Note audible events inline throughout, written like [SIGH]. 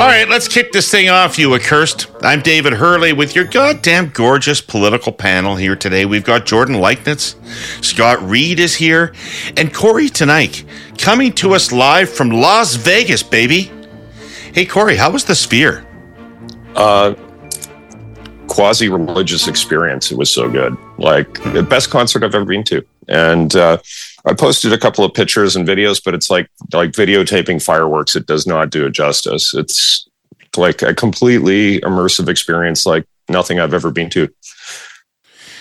All right, let's kick this thing off, you accursed. I'm David Herle with your goddamn gorgeous political panel here today. We've got Jordan Leichnitz, Scott Reid is here, and Kory Teneycke coming to us live from Las Vegas, baby. Hey, Kory, how was the Sphere? Uh, quasi religious experience. It was so good. Like the best concert I've ever been to. And uh, I posted a couple of pictures and videos, but it's like like videotaping fireworks. It does not do it justice. It's like a completely immersive experience, like nothing I've ever been to.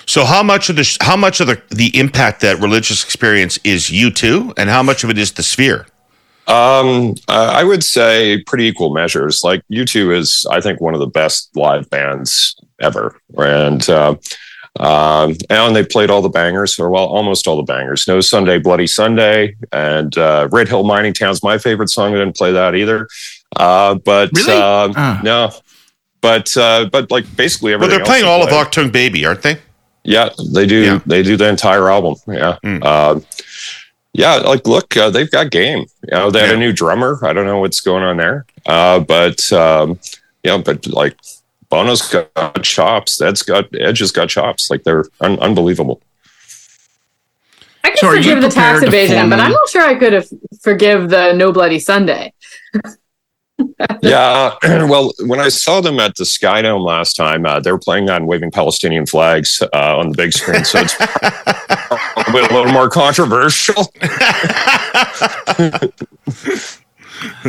So how much of the how much of the the impact that religious experience is U2, and how much of it is the Sphere? Um, I would say pretty equal measures. Like U2 is, I think, one of the best live bands ever, and uh, um, and they played all the bangers, or well, almost all the bangers. No Sunday, Bloody Sunday, and uh, Red Hill Mining Town's my favorite song. I didn't play that either. Uh, but Really? uh, no, but uh, but like basically Well, everything. they're playing else all they of play. Achtung Baby, aren't they? Yeah, they do. Yeah. They do the entire album. Yeah. Mm. Um, yeah, like look, uh, they've got game. You know, they had Yeah. a new drummer. I don't know what's going on there. Uh, but um, you know, but like Bono's got chops. That's got Edge has got chops. Like they're un- unbelievable. I can So forgive the tax evasion, but I'm not sure I could have forgive the No Bloody Sunday. [LAUGHS] yeah. [CLEARS THROAT] Well, when I saw them at the Sky Dome last time, uh, they were playing on waving Palestinian flags uh, on the big screen, so it's probably a little more controversial. [LAUGHS]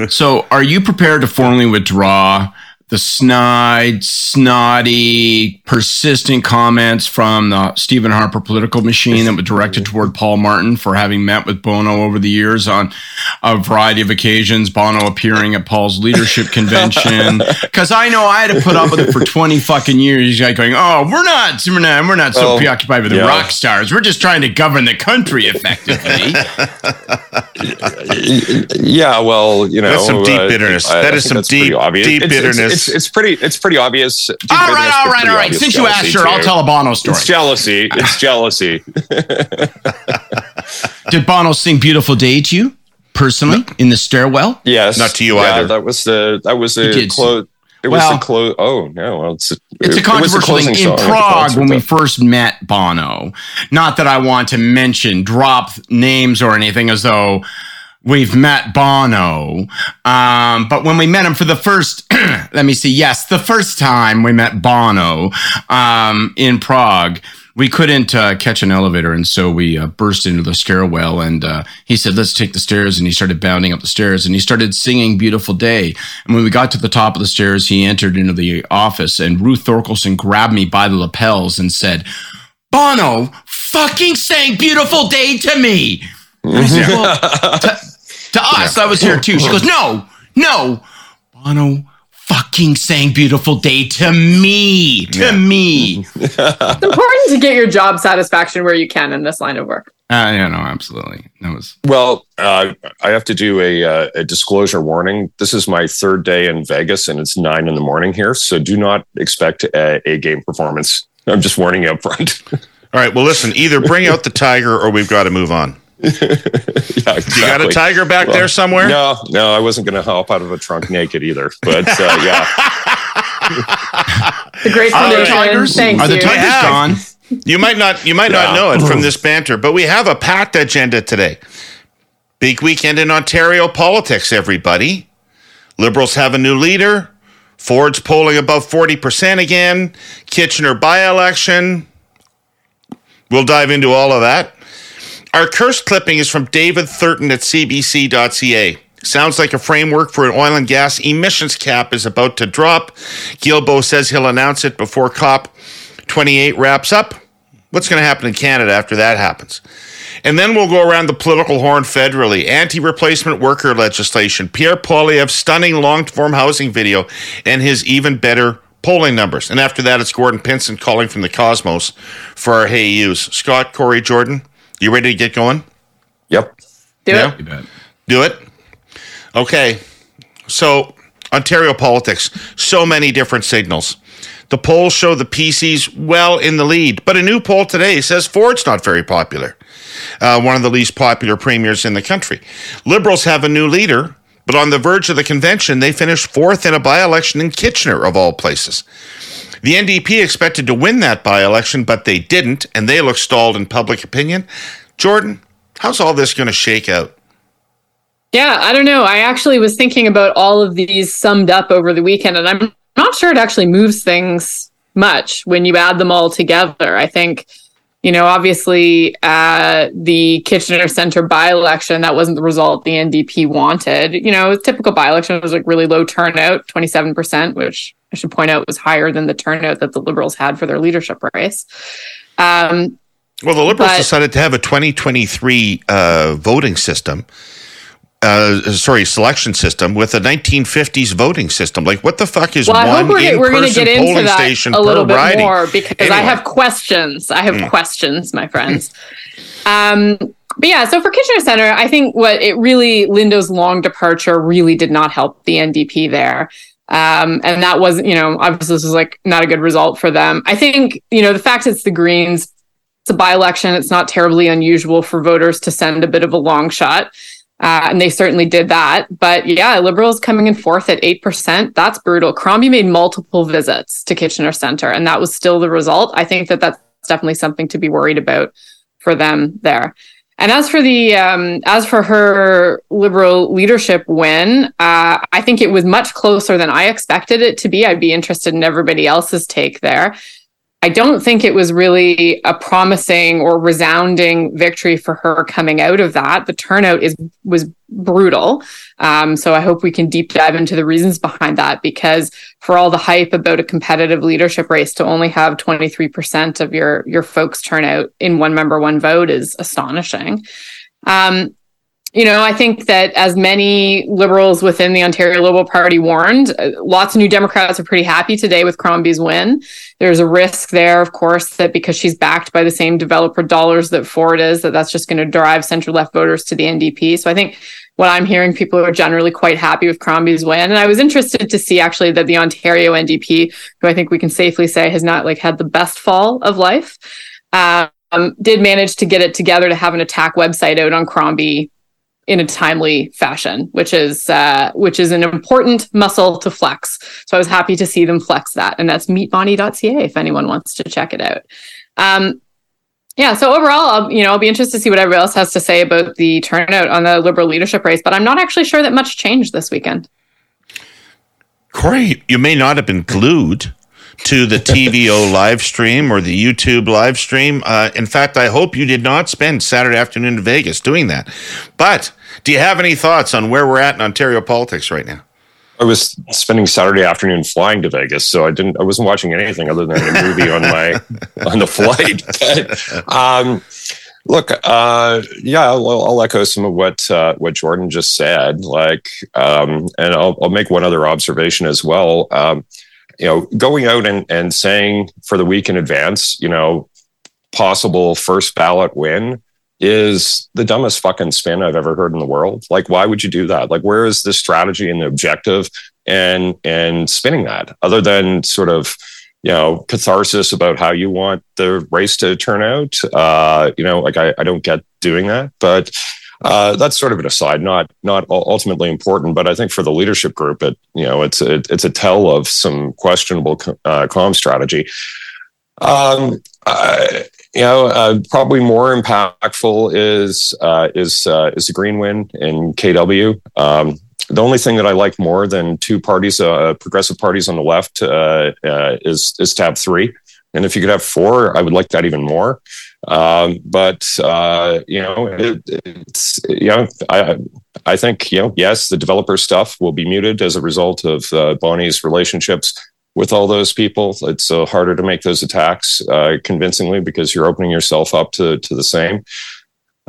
So, are you prepared to formally withdraw the snide, snotty, persistent comments from the Stephen Harper political machine that were directed toward Paul Martin for having met with Bono over the years on a variety of occasions? Bono appearing at Paul's leadership [LAUGHS] convention. Because I know I had to put up with it for 20 fucking years. He's like going, oh, we're not, we're not, we're not so Well, preoccupied with the rock stars. We're just trying to govern the country effectively. [LAUGHS] Yeah, well, you know, That's some deep uh, bitterness. I- That I is think some that's pretty deep, obvious. deep It's- it's- bitterness. It's, it's, pretty. It's pretty obvious. Deep all bitterness, right, all but right, pretty all right. Since you asked, jealousy, sure, I'll tell a Bono story. It's jealousy. It's jealousy. [LAUGHS] Did Bono sing "Beautiful Day" to you personally in the stairwell? Yes, Not to you yeah, either. That was the. That was He the close. It was Well- the close. Oh no! Well, it's It's it- a it controversial closing thing in song of the Prague when we though. first met Bono. Not that I want to mention, drop names or anything as though we've met Bono. Um, but when we met him for the first, [CLEARS THROAT] let me see, yes, the first time we met Bono um, in Prague, we couldn't uh, catch an elevator. And so we uh, burst into the stairwell and uh, he said, let's take the stairs. And he started bounding up the stairs and he started singing Beautiful Day. And when we got to the top of the stairs, he entered into the office and Ruth Thorkelson grabbed me by the lapels and said, Bono fucking sang Beautiful Day to me. Said, [LAUGHS] well, to, to us, I was here too. She goes, no, no, Bono fucking sang Beautiful Day to me, to me. [LAUGHS] It's important to get your job satisfaction where you can in this line of work. Uh, yeah, no, absolutely. That was Well, uh, I have to do a, uh, a disclosure warning. This is my third day in Vegas, and it's nine in the morning here. So do not expect a, a game performance. I'm just warning you up front. [LAUGHS] All right. Well, listen. Either bring out the tiger, or we've got to move on. [LAUGHS] yeah, You got a tiger back Well, there somewhere? No, no, I wasn't going to hop out of a trunk naked either. But uh, yeah, [LAUGHS] The great Are the. Tigers? Thank Are the. Tigers have. gone? You might not. You might not know it from [LAUGHS] this banter, but we have a packed agenda today. Big weekend in Ontario politics. Everybody, Liberals have a new leader. Ford's polling above forty percent again. Kitchener by-election. We'll dive into all of that. Our cursed clipping is from David Thurton at CBC.ca. Sounds like a framework for an oil and gas emissions cap is about to drop. Guilbeault says he'll announce it before COP 28 wraps up. What's going to happen in Canada after that happens? And then we'll go around the political horn federally. Anti replacement worker legislation, Pierre Poilievre's stunning long form housing video, and his even better polling numbers. And after that, it's Gordon Pinsent calling from the cosmos for our Hey Yous. Scott, Kory, Jordan, you ready to get going? yep. Do Yeah. it. Do it. Okay. So, Ontario politics, so many different signals. The polls show the PCs well in the lead, but a new poll today says Ford's not very popular. Uh, one of the least popular premiers in the country. Liberals have a new leader, But on the verge of the convention, they finished fourth in a by election in Kitchener, of all places. The NDP expected to win that by election, but they didn't, and they look stalled in public opinion. Jordan, how's all this going to shake out? Yeah, I don't know. I actually was thinking about all of these summed up over the weekend, and I'm not sure it actually moves things much when you add them all together. I think, you know, obviously uh, the Kitchener Center by election, that wasn't the result the NDP wanted. You know, typical by election was like really low turnout, 27%, which I should point out was higher than the turnout that the Liberals had for their leadership race. Um, well, the Liberals but, decided to have a 2023 uh, voting system uh, sorry, selection system with a 1950s voting system. Like, what the fuck is well, one we're, we're going to get into that station a little bit riding? more because anyway. I have questions. I have mm. questions, my [LAUGHS] friends. um, but yeah, so for Kitchener Center, I think what it really Lindo's long departure really did not help the NDP there. Um, and that wasn't, you know, obviously this was like not a good result for them. I think, you know, the fact it's the Greens, it's a by election, it's not terribly unusual for voters to send a bit of a long shot. Uh, and they certainly did that. But yeah, Liberals coming in fourth at 8%. That's brutal. Crombie made multiple visits to Kitchener Center, and that was still the result. I think that that's definitely something to be worried about for them there. And as for the um, as for her liberal leadership win, uh, I think it was much closer than I expected it to be. I'd be interested in everybody else's take there. I don't think it was really a promising or resounding victory for her coming out of that. The turnout is was brutal. Um, so I hope we can deep dive into the reasons behind that because for all the hype about a competitive leadership race to only have 23% of your your folks turn out in one member one vote is astonishing. Um, you know, I think that as many liberals within the Ontario Liberal Party warned, uh, lots of new Democrats are pretty happy today with Crombie's win. There's a risk there, of course, that because she's backed by the same developer dollars that Ford is, that that's just going to drive center left voters to the NDP. So I think what I'm hearing, people are generally quite happy with Crombie's win. And I was interested to see actually that the Ontario NDP, who I think we can safely say has not like had the best fall of life, um, did manage to get it together to have an attack website out on Crombie in a timely fashion, which is uh, which is an important muscle to flex. So I was happy to see them flex that, and that's meetbonnie.ca if anyone wants to check it out. Um, yeah, so overall, I'll, you know, I'll be interested to see what everybody else has to say about the turnout on the Liberal leadership race, but I'm not actually sure that much changed this weekend. Great, you may not have been glued to the TVO live stream or the YouTube live stream. Uh, in fact, I hope you did not spend Saturday afternoon in Vegas doing that. But do you have any thoughts on where we're at in Ontario politics right now? I was spending Saturday afternoon flying to Vegas, so I didn't. I wasn't watching anything other than a movie on my [LAUGHS] on the flight. But, um, look, uh, yeah, I'll, I'll, echo some of what uh, what Jordan just said. Like, um, and I'll, I'll, make one other observation as well. Um, you know, going out and, and saying for the week in advance, you know, possible first ballot win is the dumbest fucking spin I've ever heard in the world. Like, why would you do that? Like, where is the strategy and the objective and and spinning that other than sort of you know catharsis about how you want the race to turn out? Uh, you know, like I, I don't get doing that, but uh, that's sort of an aside, not not ultimately important, but I think for the leadership group, it you know it's a, it's a tell of some questionable uh, comm strategy. Um, I, you know, uh, probably more impactful is uh, is uh, is the Green win in KW. Um, the only thing that I like more than two parties, uh, progressive parties on the left, uh, uh, is is tab three. And if you could have four, I would like that even more. Um, but uh, you know, it, it's you know, I I think you know, yes, the developer stuff will be muted as a result of uh, Bonnie's relationships with all those people. It's uh, harder to make those attacks uh, convincingly because you're opening yourself up to to the same.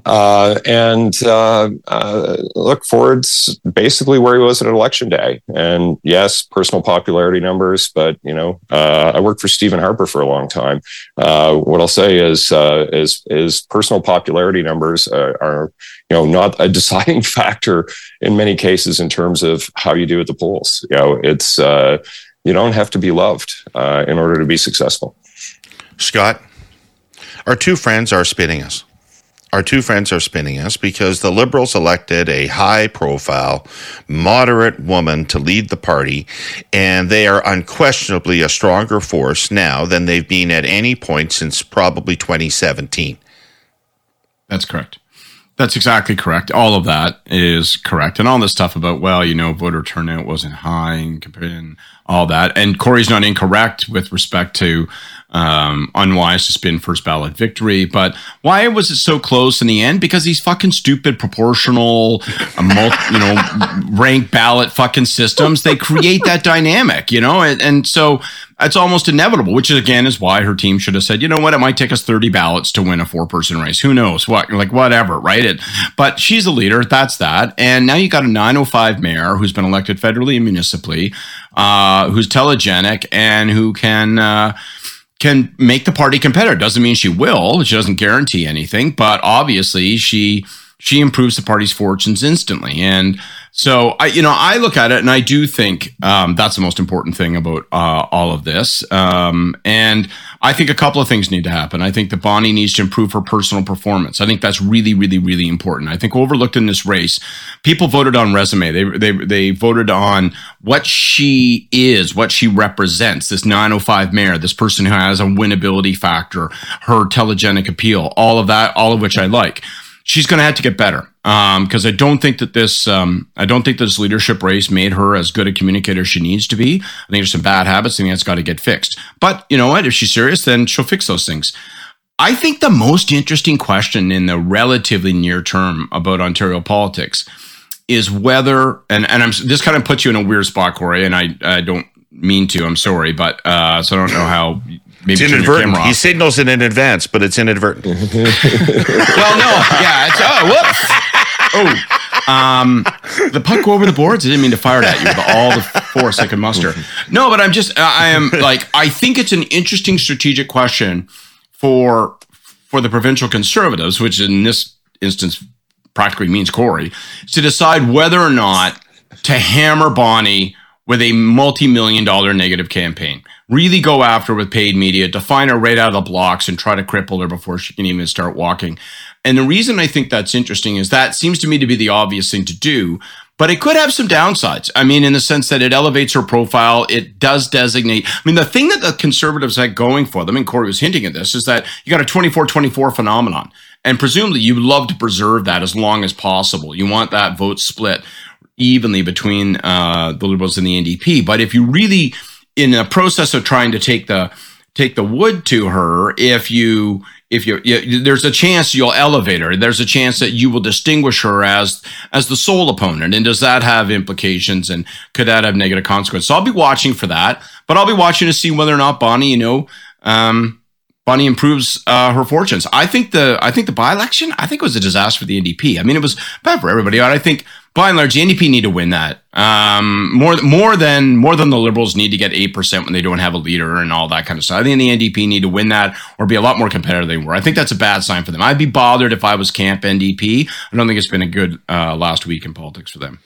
Uh, and uh, uh, look, Ford's basically where he was at election day. And yes, personal popularity numbers, but you know, uh, I worked for Stephen Harper for a long time. Uh, what I'll say is, uh, is, is personal popularity numbers are, you know, not a [LAUGHS] deciding factor in many cases in terms of how you do at the polls. You know, it's you don't have to be loved in order to be successful. Scott, our two friends are spitting us our two friends are spinning us because the Liberals elected a high profile, moderate woman to lead the party, and they are unquestionably a stronger force now than they've been at any point since probably 2017. That's correct. That's exactly correct. All of that is correct. And all this stuff about, well, you know, voter turnout wasn't high and all that. And Kory's not incorrect with respect to um, unwise to spin first ballot victory. But why was it so close in the end? Because these fucking stupid proportional, uh, multi, you know, rank ballot fucking systems they create that dynamic, you know, and, and so it's almost inevitable. Which again is why her team should have said, you know what, it might take us thirty ballots to win a four person race. Who knows what? Like whatever, right? It, but she's a leader. That's that. And now you got a nine oh five mayor who's been elected federally and municipally, uh, who's telegenic and who can. Uh, can make the party competitive. Doesn't mean she will. She doesn't guarantee anything, but obviously she she improves the party's fortunes instantly. And so I, you know, I look at it and I do think um, that's the most important thing about uh, all of this. Um, and I think a couple of things need to happen. I think that Bonnie needs to improve her personal performance. I think that's really, really, really important. I think overlooked in this race, people voted on resume. They they they voted on what she is, what she represents. This 905 mayor, this person who has a winnability factor, her telegenic appeal, all of that, all of which I like she's going to have to get better because um, I don't think that this um, I don't think this leadership race made her as good a communicator as she needs to be. I think there's some bad habits. I think that's got to get fixed. But you know what? If she's serious, then she'll fix those things. I think the most interesting question in the relatively near term about Ontario politics is whether and and I'm this kind of puts you in a weird spot, Kory, and I I don't mean to. I'm sorry, but uh, so I don't know how maybe it's inadvertent. He signals it in advance, but it's inadvertent. [LAUGHS] well, no, yeah, it's oh, whoops. Oh, um, the puck go over the boards. I didn't mean to fire it at you with all the force I could muster. No, but I'm just, I am like, I think it's an interesting strategic question for for the provincial conservatives, which in this instance practically means Kory, to decide whether or not to hammer Bonnie with a multi-million dollar negative campaign really go after with paid media, define her right out of the blocks and try to cripple her before she can even start walking. And the reason I think that's interesting is that seems to me to be the obvious thing to do, but it could have some downsides. I mean, in the sense that it elevates her profile, it does designate. I mean, the thing that the conservatives had going for them, and Kory was hinting at this, is that you got a 24 24 phenomenon. And presumably you love to preserve that as long as possible. You want that vote split evenly between uh, the Liberals and the NDP. But if you really in a process of trying to take the take the wood to her if you if you, you, there's a chance you'll elevate her there's a chance that you will distinguish her as as the sole opponent and does that have implications and could that have negative consequences so i'll be watching for that but i'll be watching to see whether or not bonnie you know um, Bonnie improves uh, her fortunes. I think the I think the by election I think it was a disaster for the NDP. I mean, it was bad for everybody. I think by and large, the NDP need to win that. Um, more more than more than the Liberals need to get eight percent when they don't have a leader and all that kind of stuff. I think the NDP need to win that or be a lot more competitive than they were. I think that's a bad sign for them. I'd be bothered if I was camp NDP. I don't think it's been a good uh, last week in politics for them.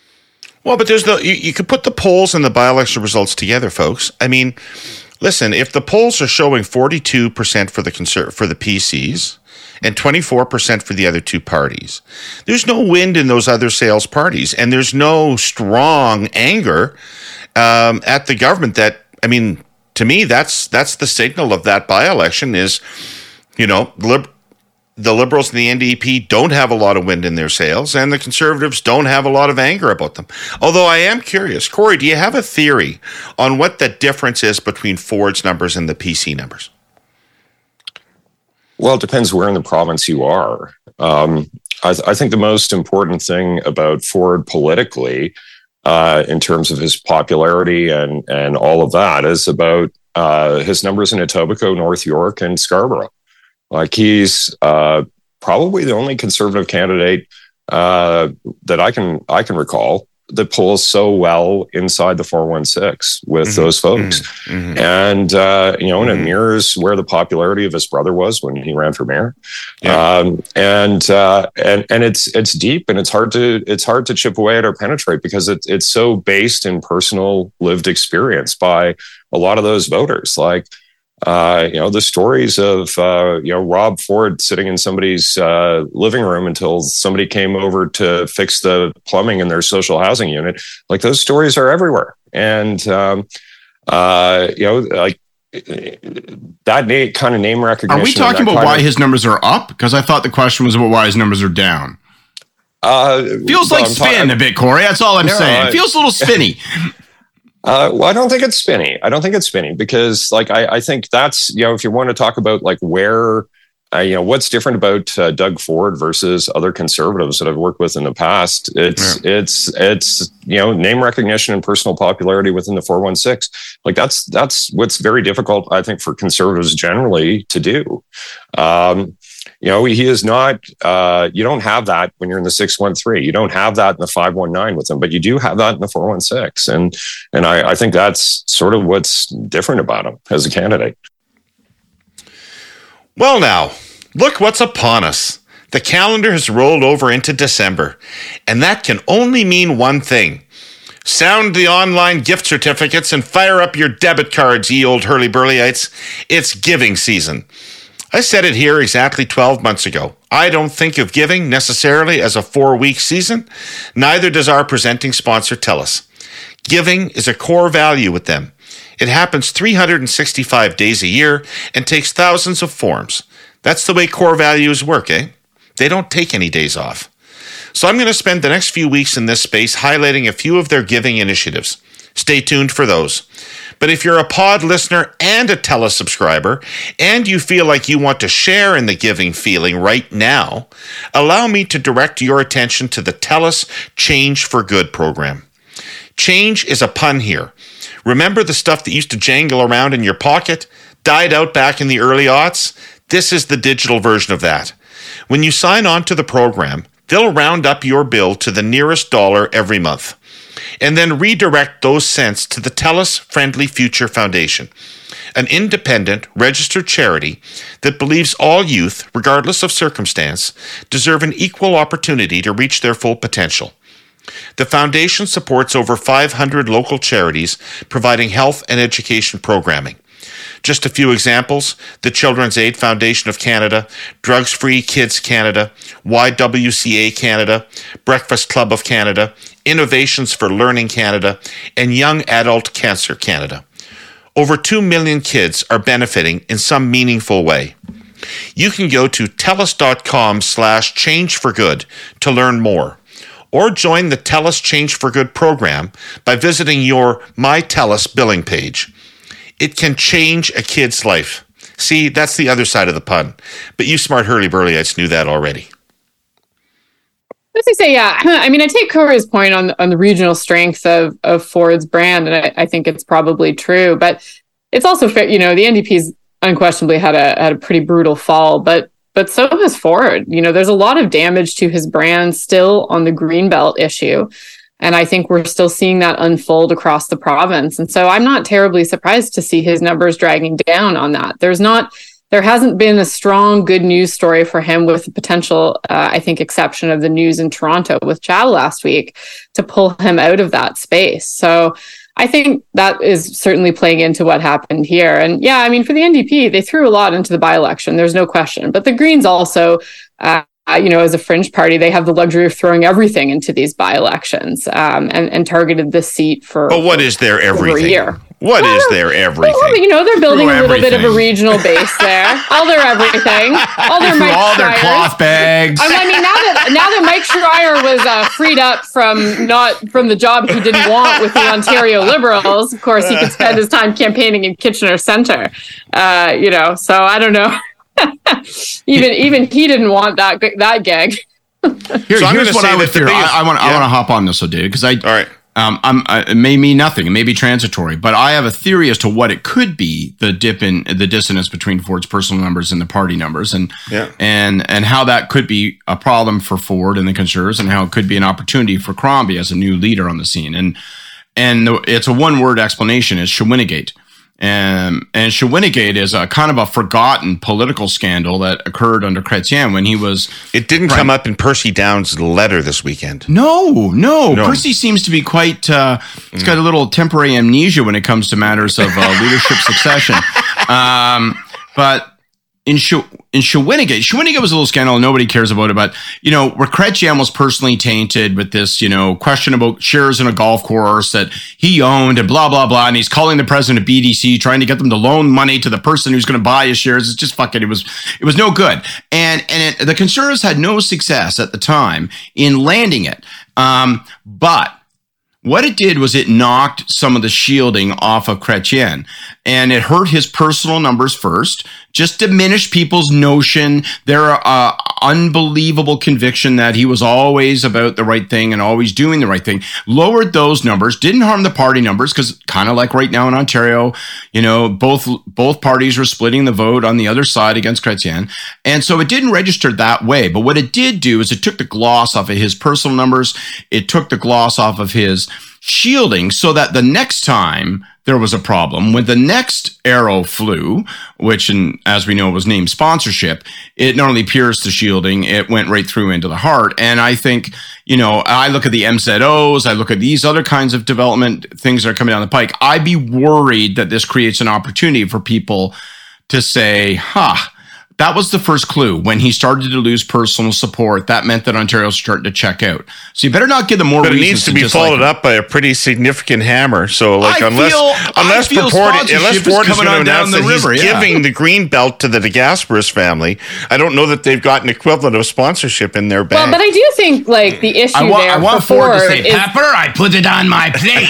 Well, but there's the you, you could put the polls and the by-election results together, folks. I mean, listen, if the polls are showing 42% for the conser- for the PCs, and 24% for the other two parties. There's no wind in those other sales parties, and there's no strong anger um, at the government that, I mean, to me, that's that's the signal of that by election is, you know, lib- the liberals and the NDP don't have a lot of wind in their sails, and the conservatives don't have a lot of anger about them. Although I am curious, Kory, do you have a theory on what the difference is between Ford's numbers and the PC numbers? Well, it depends where in the province you are. Um, I, th- I, think the most important thing about Ford politically, uh, in terms of his popularity and and all of that, is about uh, his numbers in Etobicoke, North York, and Scarborough. Like he's uh, probably the only conservative candidate uh, that I can I can recall that pulls so well inside the 416 with mm-hmm. those folks. Mm-hmm. mm-hmm. And, uh, you know, and it mm-hmm. mirrors where the popularity of his brother was when he ran for mayor. Yeah. Um, and, uh, and, and it's, it's deep and it's hard to, it's hard to chip away at or penetrate because it, it's so based in personal lived experience by a lot of those voters. Like, uh, you know, the stories of, uh, you know, Rob Ford sitting in somebody's uh, living room until somebody came over to fix the plumbing in their social housing unit. Like those stories are everywhere. And, um, uh, you know, like that name, kind of name recognition. Are we talking about why of, his numbers are up? Because I thought the question was about why his numbers are down. Uh, Feels like spin a bit, Kory. That's all I'm no, saying. Feels a little spinny. [LAUGHS] Uh, well, I don't think it's spinny. I don't think it's spinny because, like, I, I think that's you know, if you want to talk about like where, uh, you know, what's different about uh, Doug Ford versus other conservatives that I've worked with in the past, it's yeah. it's it's you know, name recognition and personal popularity within the four one six. Like that's that's what's very difficult, I think, for conservatives generally to do. Um, you know, he is not, uh, you don't have that when you're in the 613. You don't have that in the 519 with him, but you do have that in the 416. And, and I, I think that's sort of what's different about him as a candidate. Well, now, look what's upon us. The calendar has rolled over into December, and that can only mean one thing. Sound the online gift certificates and fire up your debit cards, ye old hurly burlyites. It's giving season. I said it here exactly 12 months ago. I don't think of giving necessarily as a four week season. Neither does our presenting sponsor TELUS. Giving is a core value with them. It happens 365 days a year and takes thousands of forms. That's the way core values work, eh? They don't take any days off. So I'm going to spend the next few weeks in this space highlighting a few of their giving initiatives. Stay tuned for those. But if you're a pod listener and a TELUS subscriber, and you feel like you want to share in the giving feeling right now, allow me to direct your attention to the TELUS Change for Good program. Change is a pun here. Remember the stuff that used to jangle around in your pocket, died out back in the early aughts? This is the digital version of that. When you sign on to the program, they'll round up your bill to the nearest dollar every month and then redirect those cents to the TELUS Friendly Future Foundation, an independent, registered charity that believes all youth, regardless of circumstance, deserve an equal opportunity to reach their full potential. The foundation supports over 500 local charities providing health and education programming. Just a few examples the Children's Aid Foundation of Canada, Drugs Free Kids Canada, YWCA Canada, Breakfast Club of Canada, Innovations for Learning Canada, and Young Adult Cancer Canada. Over 2 million kids are benefiting in some meaningful way. You can go to telus.com slash change for good to learn more or join the TELUS Change for Good program by visiting your My TELUS billing page. It can change a kid's life. See, that's the other side of the pun. But you smart hurly burlyites knew that already. As I say, yeah. I mean, I take Kory's point on on the regional strength of of Ford's brand, and I, I think it's probably true. But it's also fair, you know, the NDP's unquestionably had a had a pretty brutal fall, but but so has Ford. You know, there's a lot of damage to his brand still on the greenbelt issue. And I think we're still seeing that unfold across the province. And so I'm not terribly surprised to see his numbers dragging down on that. There's not, there hasn't been a strong good news story for him with the potential, uh, I think, exception of the news in Toronto with Chow last week to pull him out of that space. So I think that is certainly playing into what happened here. And yeah, I mean, for the NDP, they threw a lot into the by election. There's no question. But the Greens also, uh, you know, as a fringe party, they have the luxury of throwing everything into these by-elections um, and, and targeted this seat for. But what is there everything? year. What well, is there everything? Well, you know, they're building a little bit of a regional base there. all their everything, all their Mike all their cloth bags. I mean, now that now that Mike Schreiner was uh, freed up from not from the job he didn't want with the Ontario Liberals, of course, he could spend his time campaigning in Kitchener Centre. Uh, you know, so I don't know. [LAUGHS] even even he didn't want that that gag. [LAUGHS] Here, so here's what I would fear. I, I, want yeah. I want to hop on this, so dude, because I all right. Um, I'm, I, it may mean nothing. It may be transitory, but I have a theory as to what it could be the dip in the dissonance between Ford's personal numbers and the party numbers, and yeah. and and how that could be a problem for Ford and the Conservatives, and how it could be an opportunity for Crombie as a new leader on the scene. And and the, it's a one word explanation: is Shawinigan. And, and Shawinigan is a kind of a forgotten political scandal that occurred under Chrétien when he was. It didn't come up in Percy Downe's letter this weekend. No, no. no. Percy seems to be quite. Uh, he's got a little temporary amnesia when it comes to matters of uh, leadership succession. [LAUGHS] um, but in Sh- in Shawinigan, Shawinigan was a little scandal. Nobody cares about it, but you know, Chrétien was personally tainted with this, you know, question about shares in a golf course that he owned and blah blah blah, and he's calling the president of BDC trying to get them to loan money to the person who's going to buy his shares. It's just fucking. It was it was no good, and and it, the conservatives had no success at the time in landing it. Um, but what it did was it knocked some of the shielding off of Chrétien and it hurt his personal numbers first, just diminished people's notion, their uh, unbelievable conviction that he was always about the right thing and always doing the right thing, lowered those numbers, didn't harm the party numbers because kind of like right now in Ontario, you know, both both parties were splitting the vote on the other side against Chrétien. And so it didn't register that way. But what it did do is it took the gloss off of his personal numbers, it took the gloss off of his shielding so that the next time there was a problem when the next arrow flew, which, in, as we know, was named sponsorship. It not only pierced the shielding, it went right through into the heart. And I think, you know, I look at the MZOs, I look at these other kinds of development things that are coming down the pike. I'd be worried that this creates an opportunity for people to say, huh, that was the first clue. When he started to lose personal support, that meant that Ontario's starting to check out. So you better not give them more. But it needs to, to be followed like up by a pretty significant hammer. So, like, I unless feel, unless purported, unless Ford is going to announce that river, he's yeah. giving the green belt to the DeGasperis family, I don't know that they've got an equivalent of sponsorship in their bag. Well, but I do think like the issue I want, there. I want Ford, Ford to say, is, "Pepper, I put it on my plate."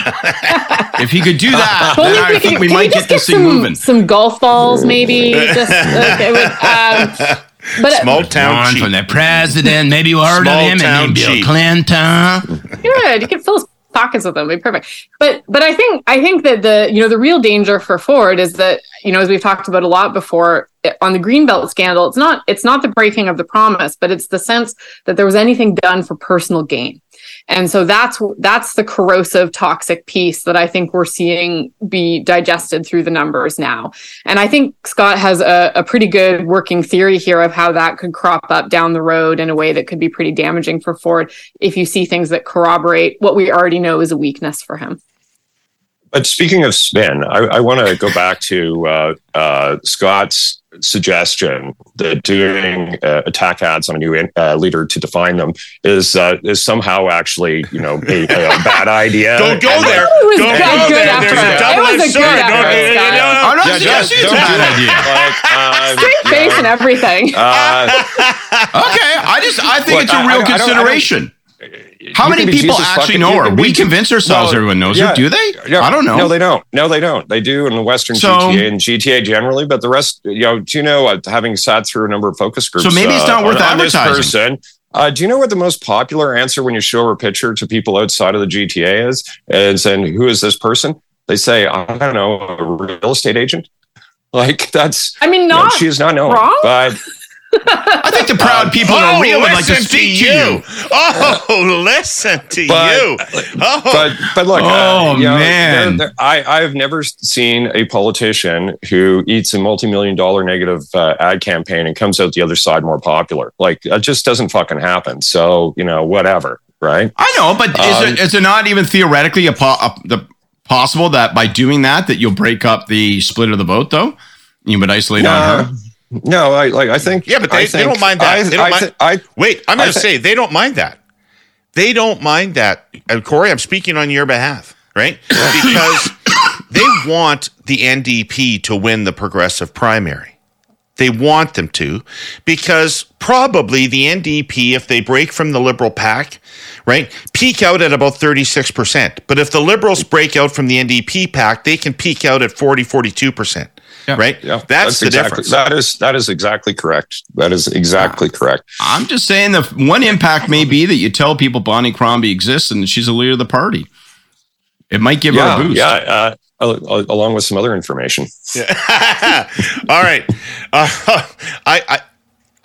[LAUGHS] if he could do that, well, then I think we might get this thing some, moving. Some golf balls, maybe. [LAUGHS] just okay, with, uh, um, [LAUGHS] but small town cheap. from the president. Maybe you heard small of him, and Bill Clinton. [LAUGHS] Good. You can fill his pockets with them. Be perfect. But but I think I think that the you know the real danger for Ford is that you know as we've talked about a lot before on the greenbelt scandal. It's not it's not the breaking of the promise, but it's the sense that there was anything done for personal gain. And so that's that's the corrosive toxic piece that I think we're seeing be digested through the numbers now. And I think Scott has a, a pretty good working theory here of how that could crop up down the road in a way that could be pretty damaging for Ford if you see things that corroborate what we already know is a weakness for him. But speaking of spin, I, I want to go back to uh, uh, Scott's suggestion that doing uh, attack ads on a new uh, leader to define them is uh, is somehow actually you know a, a bad idea. [LAUGHS] Don't go and, there. Don't go there. There's a double-edged sword. I'm not suggesting it's a bad idea. Like, Straight face know, and everything. [LAUGHS] Uh, okay, I just I think it's a real I, consideration. How many people actually know her? We, we convince ourselves well, everyone knows yeah, her. Do they? Yeah, I don't know. No, they don't. No, they don't. They do in the Western so, GTA and GTA generally, but the rest, you know, do you know, uh, having sat through a number of focus groups, so maybe it's not uh, worth on, advertising. On this person, uh, do you know what the most popular answer when you show a picture to people outside of the GTA is? And saying, "Who is this person?" They say, "I don't know, a real estate agent." Like that's. I mean, not. You know, she is not known, wrong? but I think the proud people oh, in real would like to speak to you. you. Oh, listen to but, you. Oh. But but look, uh, oh uh, man, know, I I've never seen a politician who eats a multi-million dollar negative uh, ad campaign and comes out the other side more popular. Like that just doesn't fucking happen. So you know, whatever, right? I know, but um, is, it, is it not even theoretically a, po- a the possible that by doing that that you'll break up the split of the vote though? You would isolate on her. No, I like. I think. Yeah, but they, think, they don't mind that. I, they don't I, mind. I, wait, I'm going to say they don't mind that. They don't mind that. And Kory, I'm speaking on your behalf, right? Because [COUGHS] they want the NDP to win the progressive primary. They want them to, because probably the NDP, if they break from the Liberal pack, right, peak out at about 36%. But if the Liberals break out from the NDP pack, they can peak out at 40, 42%. Yeah. Right. Yeah. That's, That's the exactly, difference. That is that is exactly correct. That is exactly correct. I'm just saying the one impact may be that you tell people Bonnie Crombie exists and she's a leader of the party. It might give yeah, her a boost. Yeah. Uh, along with some other information. Yeah. [LAUGHS] All right. Uh, [LAUGHS] I, I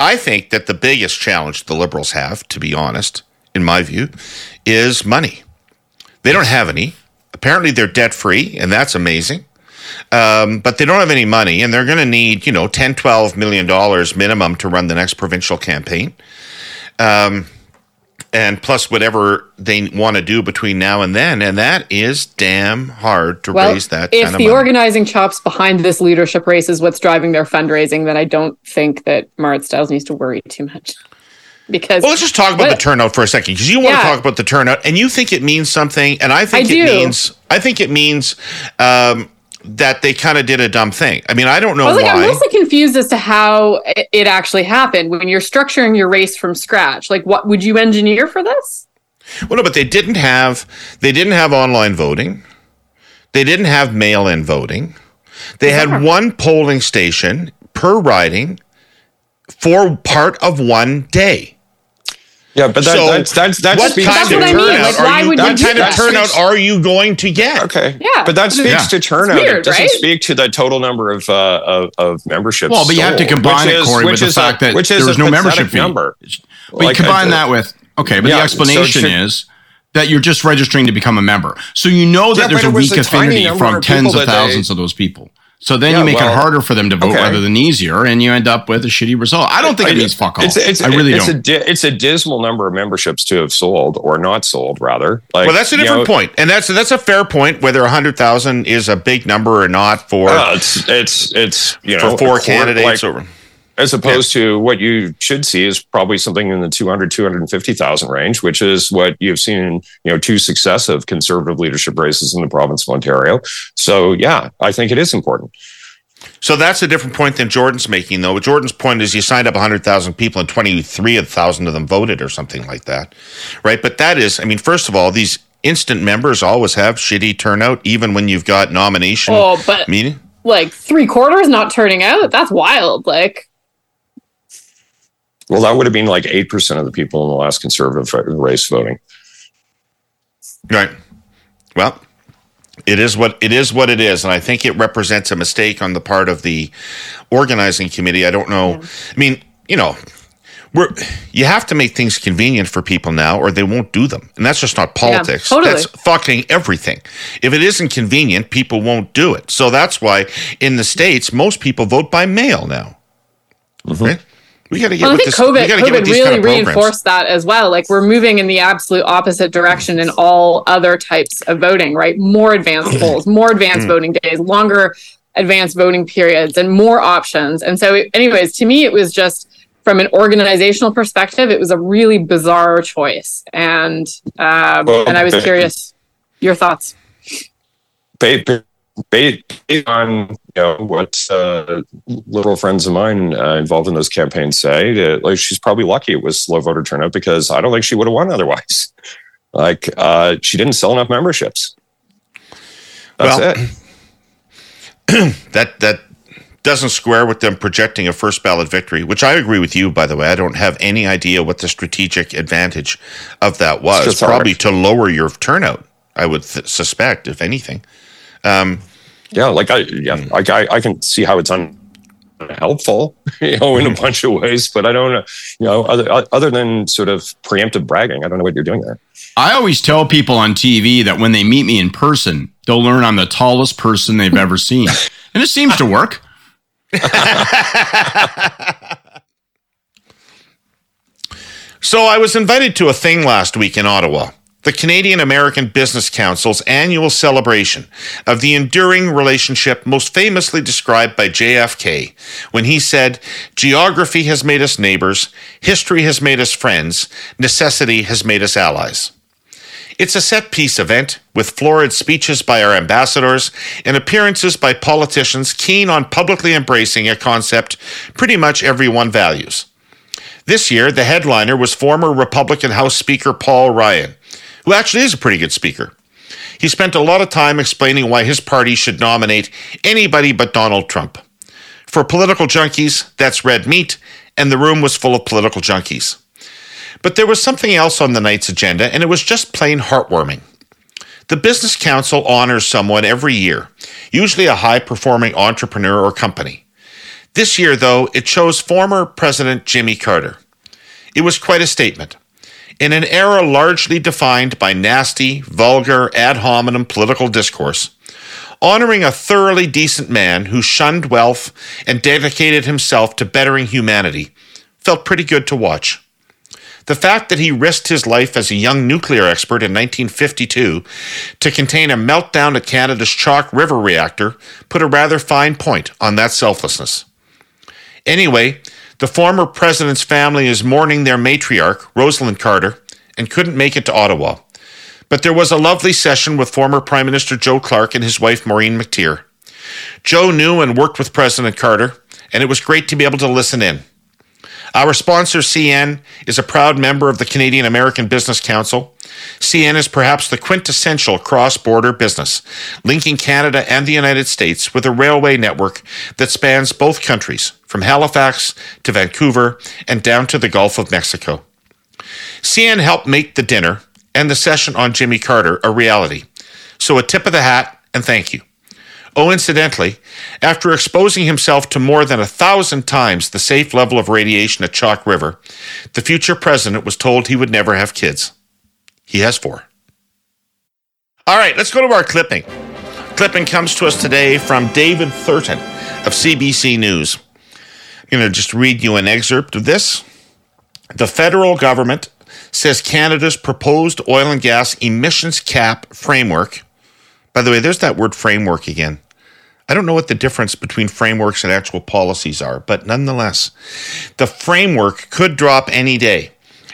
I think that the biggest challenge the liberals have, to be honest, in my view, is money. They don't have any. Apparently, they're debt free, and that's amazing. Um, but they don't have any money, and they're going to need, you know, 10, 12 million dollars minimum to run the next provincial campaign. Um, and plus whatever they want to do between now and then, and that is damn hard to Well, raise that if kind of the money. organizing chops behind this leadership race is what's driving their fundraising, then I don't think that Marit Stiles needs to worry too much. [LAUGHS] Because well, let's just talk about What- the turnout for a second because you want Yeah. to talk about the turnout, and you think it means something, and I think I it do. means I think it means um, that they kind of did a dumb thing. I mean, I don't know I was like, I'm why. mostly confused as to how it it actually happened when you're structuring your race from scratch. Like, what would you engineer for this? Well, no, but they didn't have they didn't have online voting. They didn't have mail-in voting. They had one polling station per riding for part of one day. Yeah, but that, So, that's that's that what speaks kind to of what I mean. turnout Like, why you? would you what do kind of that? turnout are you going to get? Okay. Yeah. But that speaks Yeah. to turnout. weird, it doesn't right? speak to the total number of uh, of, of memberships. Well, but you have to combine which it, is- Kory, with the is a- fact that which is there a was no membership fee. number. But you combine uh, that with okay, but Yeah, the so explanation should- is that you're just registering to become a member. So you know that Yeah, there's a it was weak a affinity from tens of that they- thousands of those people. So then Yeah, you make well, it harder for them to vote okay. rather than easier, and you end up with a shitty result. I don't think it means fuck all. It's, it's, I really it's don't. A di- it's a dismal number of memberships to have sold or not sold, rather. Like, Well, that's a different know, point, and that's that's a fair point. Whether hundred thousand is a big number or not for uh, it's it's it's you know for four candidates, like, or as opposed to what you should see is probably something in the 200 250,000 range which is what you've seen in you know two successive conservative leadership races in the province of Ontario so yeah i think it is important So that's a different point than Jordan's making, though. Jordan's point is you signed up 100,000 people and 23,000 of them voted or something like that, right? But that is, I mean, first of all, these instant members always have shitty turnout, even when you've got nomination Oh, but meeting. like three quarters not turning out. That's wild. Like, well that would have been like 8% of the people in the last conservative race voting Right. Well, it is what it is what it is, and I think it represents a mistake on the part of the organizing committee. I don't know. I mean, you know, we're you have to make things convenient for people now, or they won't do them, and that's just not politics. totally. That's fucking everything. If it isn't convenient, people won't do it. So that's why in the states, most people vote by mail now. Mm-hmm. Right? We got to get well, I think this. COVID, COVID really kind of reinforced that as well. Like, we're moving in the absolute opposite direction in all other types of voting, right? More advanced polls, more Mm. advanced voting days, longer advanced voting periods, and more options. And so, anyways, to me, it was just from an organizational perspective, it was a really bizarre choice. And um, Well, and I was curious, your thoughts. Based on you know what uh, liberal friends of mine uh, involved in those campaigns say, that, like she's probably lucky it was low voter turnout because I don't think she would have won otherwise. [LAUGHS] Like uh, she didn't sell enough memberships. That's Well, it. [CLEARS THROAT] that that doesn't square with them projecting a first ballot victory, which I agree with you. By the way, I don't have any idea what the strategic advantage of that was. Probably rhetoric. to lower your turnout. I would th- suspect, if anything. Yeah, like I yeah, like I, I can see how it's unhelpful, [LAUGHS] you know, in a Hmm. bunch of ways. But I don't know, you know, other other than sort of preemptive bragging, I don't know what you're doing there. I always tell people on TV that when they meet me in person, they'll learn I'm the tallest person they've ever seen. [LAUGHS] And it seems to work. [LAUGHS] So I was invited to a thing last week in Ottawa. The Canadian American Business Council's annual celebration of the enduring relationship most famously described by JFK when he said, Geography has made us neighbors, history has made us friends, necessity has made us allies. It's a set piece event with florid speeches by our ambassadors and appearances by politicians keen on publicly embracing a concept pretty much everyone values. This year, the headliner was former Republican House Speaker Paul Ryan, who actually is a pretty good speaker. He spent a lot of time explaining why his party should nominate anybody but Donald Trump. For political junkies, that's red meat, and the room was full of political junkies. But there was something else on the night's agenda, and it was just plain heartwarming. The Business Council honors someone every year, usually a high performing entrepreneur or company. This year, though, it chose former President Jimmy Carter. It was quite a statement. In an era largely defined by nasty, vulgar, ad hominem political discourse, honoring a thoroughly decent man who shunned wealth and dedicated himself to bettering humanity felt pretty good to watch. The fact that he risked his life as a young nuclear expert in 1952 to contain a meltdown at Canada's Chalk River reactor put a rather fine point on that selflessness. Anyway, the former president's family is mourning their matriarch, Rosalynn Carter, and couldn't make it to Ottawa. But there was a lovely session with former Prime Minister Joe Clark and his wife, Maureen McTeer. Joe knew and worked with President Carter, and it was great to be able to listen in. Our sponsor, CN, is a proud member of the Canadian American Business Council. CN is perhaps the quintessential cross border business, linking Canada and the United States with a railway network that spans both countries, from Halifax to Vancouver and down to the Gulf of Mexico. CN helped make the dinner and the session on Jimmy Carter a reality. So a tip of the hat and thank you. Oh, incidentally, after exposing himself to more than a thousand times the safe level of radiation at Chalk River, the future president was told he would never have kids. He has four. All right, let's go to our clipping. Clipping comes to us today from David Thurton of CBC News. I'm going to just read you an excerpt of this. The federal government says Canada's proposed oil and gas emissions cap framework by the way, there's that word framework again. I don't know what the difference between frameworks and actual policies are, but nonetheless, the framework could drop any day.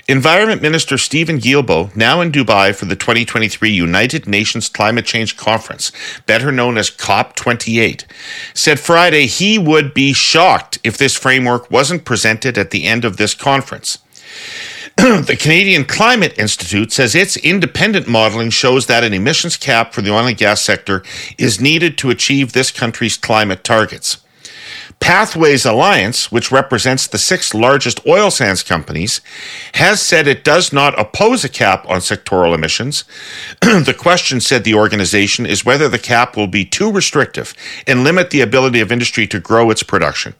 Environment Minister Stephen Guilbeault, now in Dubai for the 2023 United Nations Climate Change Conference, better known as COP28, said Friday he would be shocked if this framework wasn't presented at the end of this conference. [CLEARS THROAT] the Canadian Climate Institute says its independent modeling shows that an emissions cap for the oil and gas sector is needed to achieve this country's climate targets. Pathways Alliance, which represents the six largest oil sands companies, has said it does not oppose a cap on sectoral emissions. [CLEARS THROAT] the question, said the organization, is whether the cap will be too restrictive and limit the ability of industry to grow its production.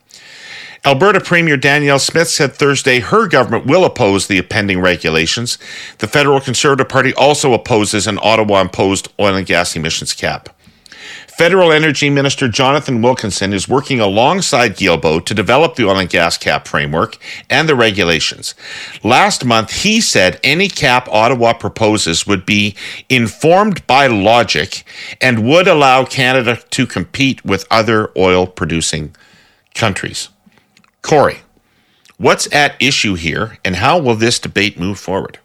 Alberta Premier Danielle Smith said Thursday her government will oppose the pending regulations. The federal Conservative Party also opposes an Ottawa imposed oil and gas emissions cap. Federal Energy Minister Jonathan Wilkinson is working alongside Guilbeault to develop the oil and gas cap framework and the regulations. Last month, he said any cap Ottawa proposes would be informed by logic and would allow Canada to compete with other oil producing countries. Kory, what's at issue here and how will this debate move forward?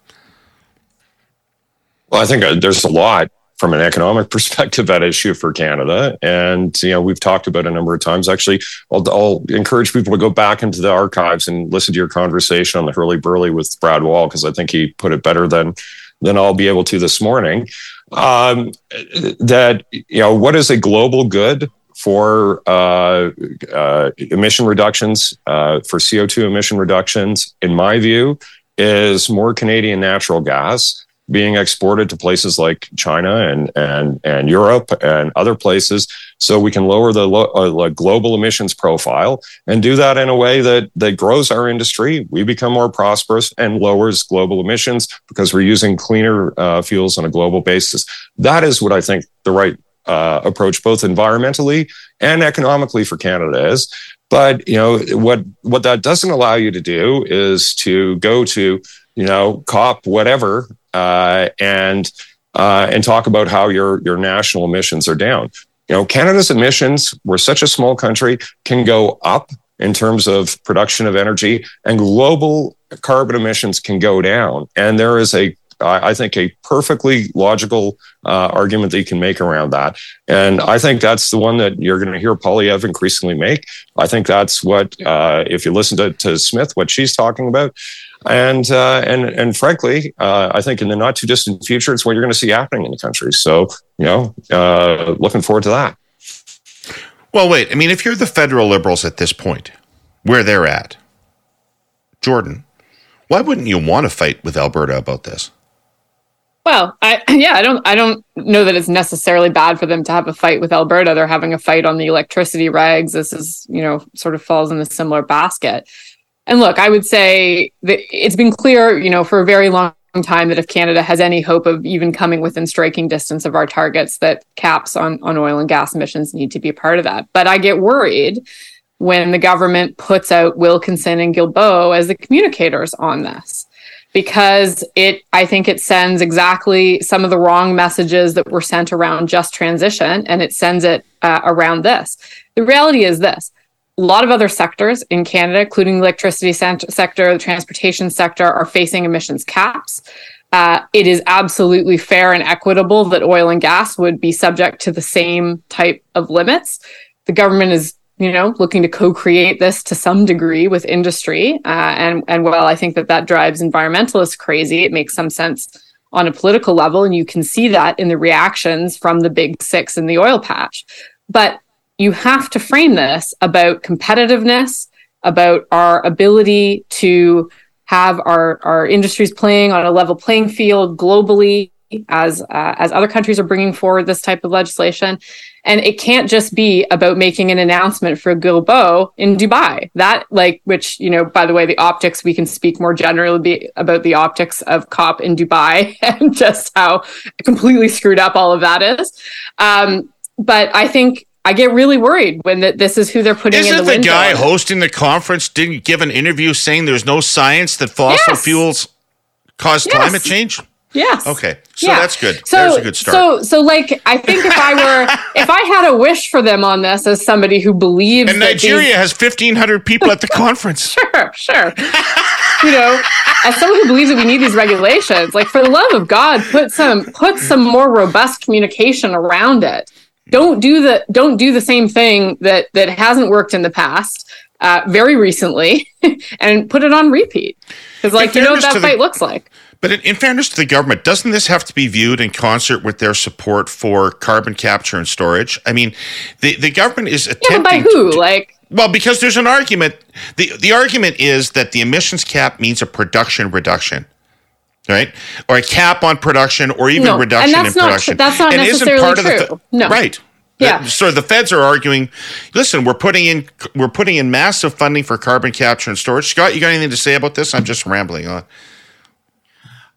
Well, I think uh, there's a lot from an economic [LAUGHS] perspective at issue for Canada. And, you know, we've talked about a number of times. Actually, I'll, I'll encourage people to go back into the archives and listen to your conversation on the Herle Burly with Brad Wall, because I think he put it better than, than I'll be able to this morning. Um, that, you know, what is a global good for uh, uh, emission reductions, uh, for CO2 emission reductions, in my view, is more Canadian natural gas being exported to places like China and and and Europe and other places, so we can lower the lo- uh, global emissions profile and do that in a way that that grows our industry. We become more prosperous and lowers global emissions because we're using cleaner uh, fuels on a global basis. That is what I think the right uh, approach, both environmentally and economically for Canada is. But you know what what that doesn't allow you to do is to go to you know COP whatever uh, and uh, and talk about how your your national emissions are down. You know Canada's emissions, we're such a small country, can go up in terms of production of energy, and global carbon emissions can go down. And there is a I, think, a perfectly logical uh, argument that you can make around that. And I think that's the one that you're going to hear Poilievre increasingly make. I think that's what, uh, if you listen to, to Smith, what she's talking about. And uh, and and frankly, uh, I think in the not too distant future, it's what you're going to see happening in the country. So you know, uh, looking forward to that. Well, wait. I mean, if you're the federal liberals at this point, where they're at, Jordan, why wouldn't you want to fight with Alberta about this? Well, I [CLEARS THROAT] yeah, I don't I don't know that it's necessarily bad for them to have a fight with Alberta. They're having a fight on the electricity regs. This is, you know, sort of falls in a similar basket. And look, I would say that it's been clear, you know, for a very long time that if Canada has any hope of even coming within striking distance of our targets, that caps on, on oil and gas emissions need to be a part of that. But I get worried when the government puts out Wilkinson and Guilbeault as the communicators on this because it I think it sends exactly some of the wrong messages that were sent around just transition and it sends it uh, around this. The reality is this. A lot of other sectors in Canada, including the electricity sector, the transportation sector, are facing emissions caps. Uh, it is absolutely fair and equitable that oil and gas would be subject to the same type of limits. The government is you know, looking to co-create this to some degree with industry. Uh, and and while I think that that drives environmentalists crazy, it makes some sense on a political level, and you can see that in the reactions from the big six in the oil patch. But you have to frame this about competitiveness, about our ability to have our our industries playing on a level playing field globally as uh, as other countries are bringing forward this type of legislation and it can't just be about making an announcement for Guilbeault in Dubai. That, like, which, you know, by the way, the optics, we can speak more generally about the optics of COP in Dubai [LAUGHS] and just how completely screwed up all of that is. Um, but I think I get really worried when the, this is who they're putting Isn't in the, the guy hosting the conference didn't give an interview saying there's no science that fossil yes. fuels cause yes. climate change? Yes. Okay. So yeah. that's good. So, There's a good start. So, so like, I think if I were, [LAUGHS] if I had a wish for them on this as somebody who believes, and Nigeria these... has 1,500 people at the [LAUGHS] conference. sure, sure. you know, as someone who believes that we need these regulations, like for the love of God, put some, put some more robust communication around it. Don't do the, don't do the same thing that that hasn't worked in the past. Uh, very recently, [LAUGHS] and put it on repeat because, like, you know what that fight the- looks like but in, in, fairness to the government, doesn't this have to be viewed in concert with their support for carbon capture and storage? I mean, the, the government is attempting. Yeah, by who? To, like. Well, because there's an argument. The, the argument is that the emissions cap means a production reduction right? Or a cap on production, or even no, reduction and that's in not, production. That's not and necessarily isn't part true. Of the, no, right? Yeah. So the feds are arguing. Listen, we're putting in we're putting in massive funding for carbon capture and storage. Scott, you got anything to say about this? I'm just rambling on.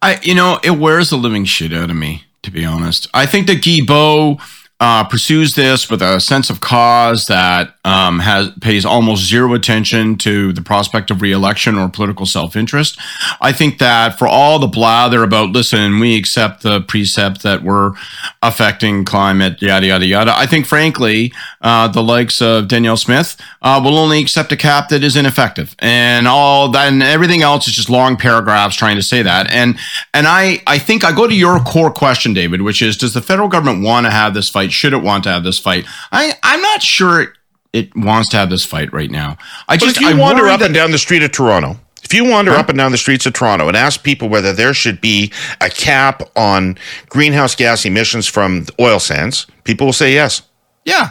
I, you know, it wears the living shit out of me, to be honest. I think that Guilbeault uh, pursues this with a sense of cause that um, has pays almost zero attention to the prospect of reelection or political self-interest. I think that for all the blather about listen, we accept the precept that we're affecting climate, yada yada yada. I think, frankly, uh, the likes of Danielle Smith uh, will only accept a cap that is ineffective, and all that, and everything else is just long paragraphs trying to say that. And and I I think I go to your core question, David, which is, does the federal government want to have this fight? Should it want to have this fight? I I'm not sure it wants to have this fight right now. I just if you I wander up that- and down the street of Toronto, if you wander huh? up and down the streets of Toronto and ask people whether there should be a cap on greenhouse gas emissions from oil sands, people will say yes. Yeah.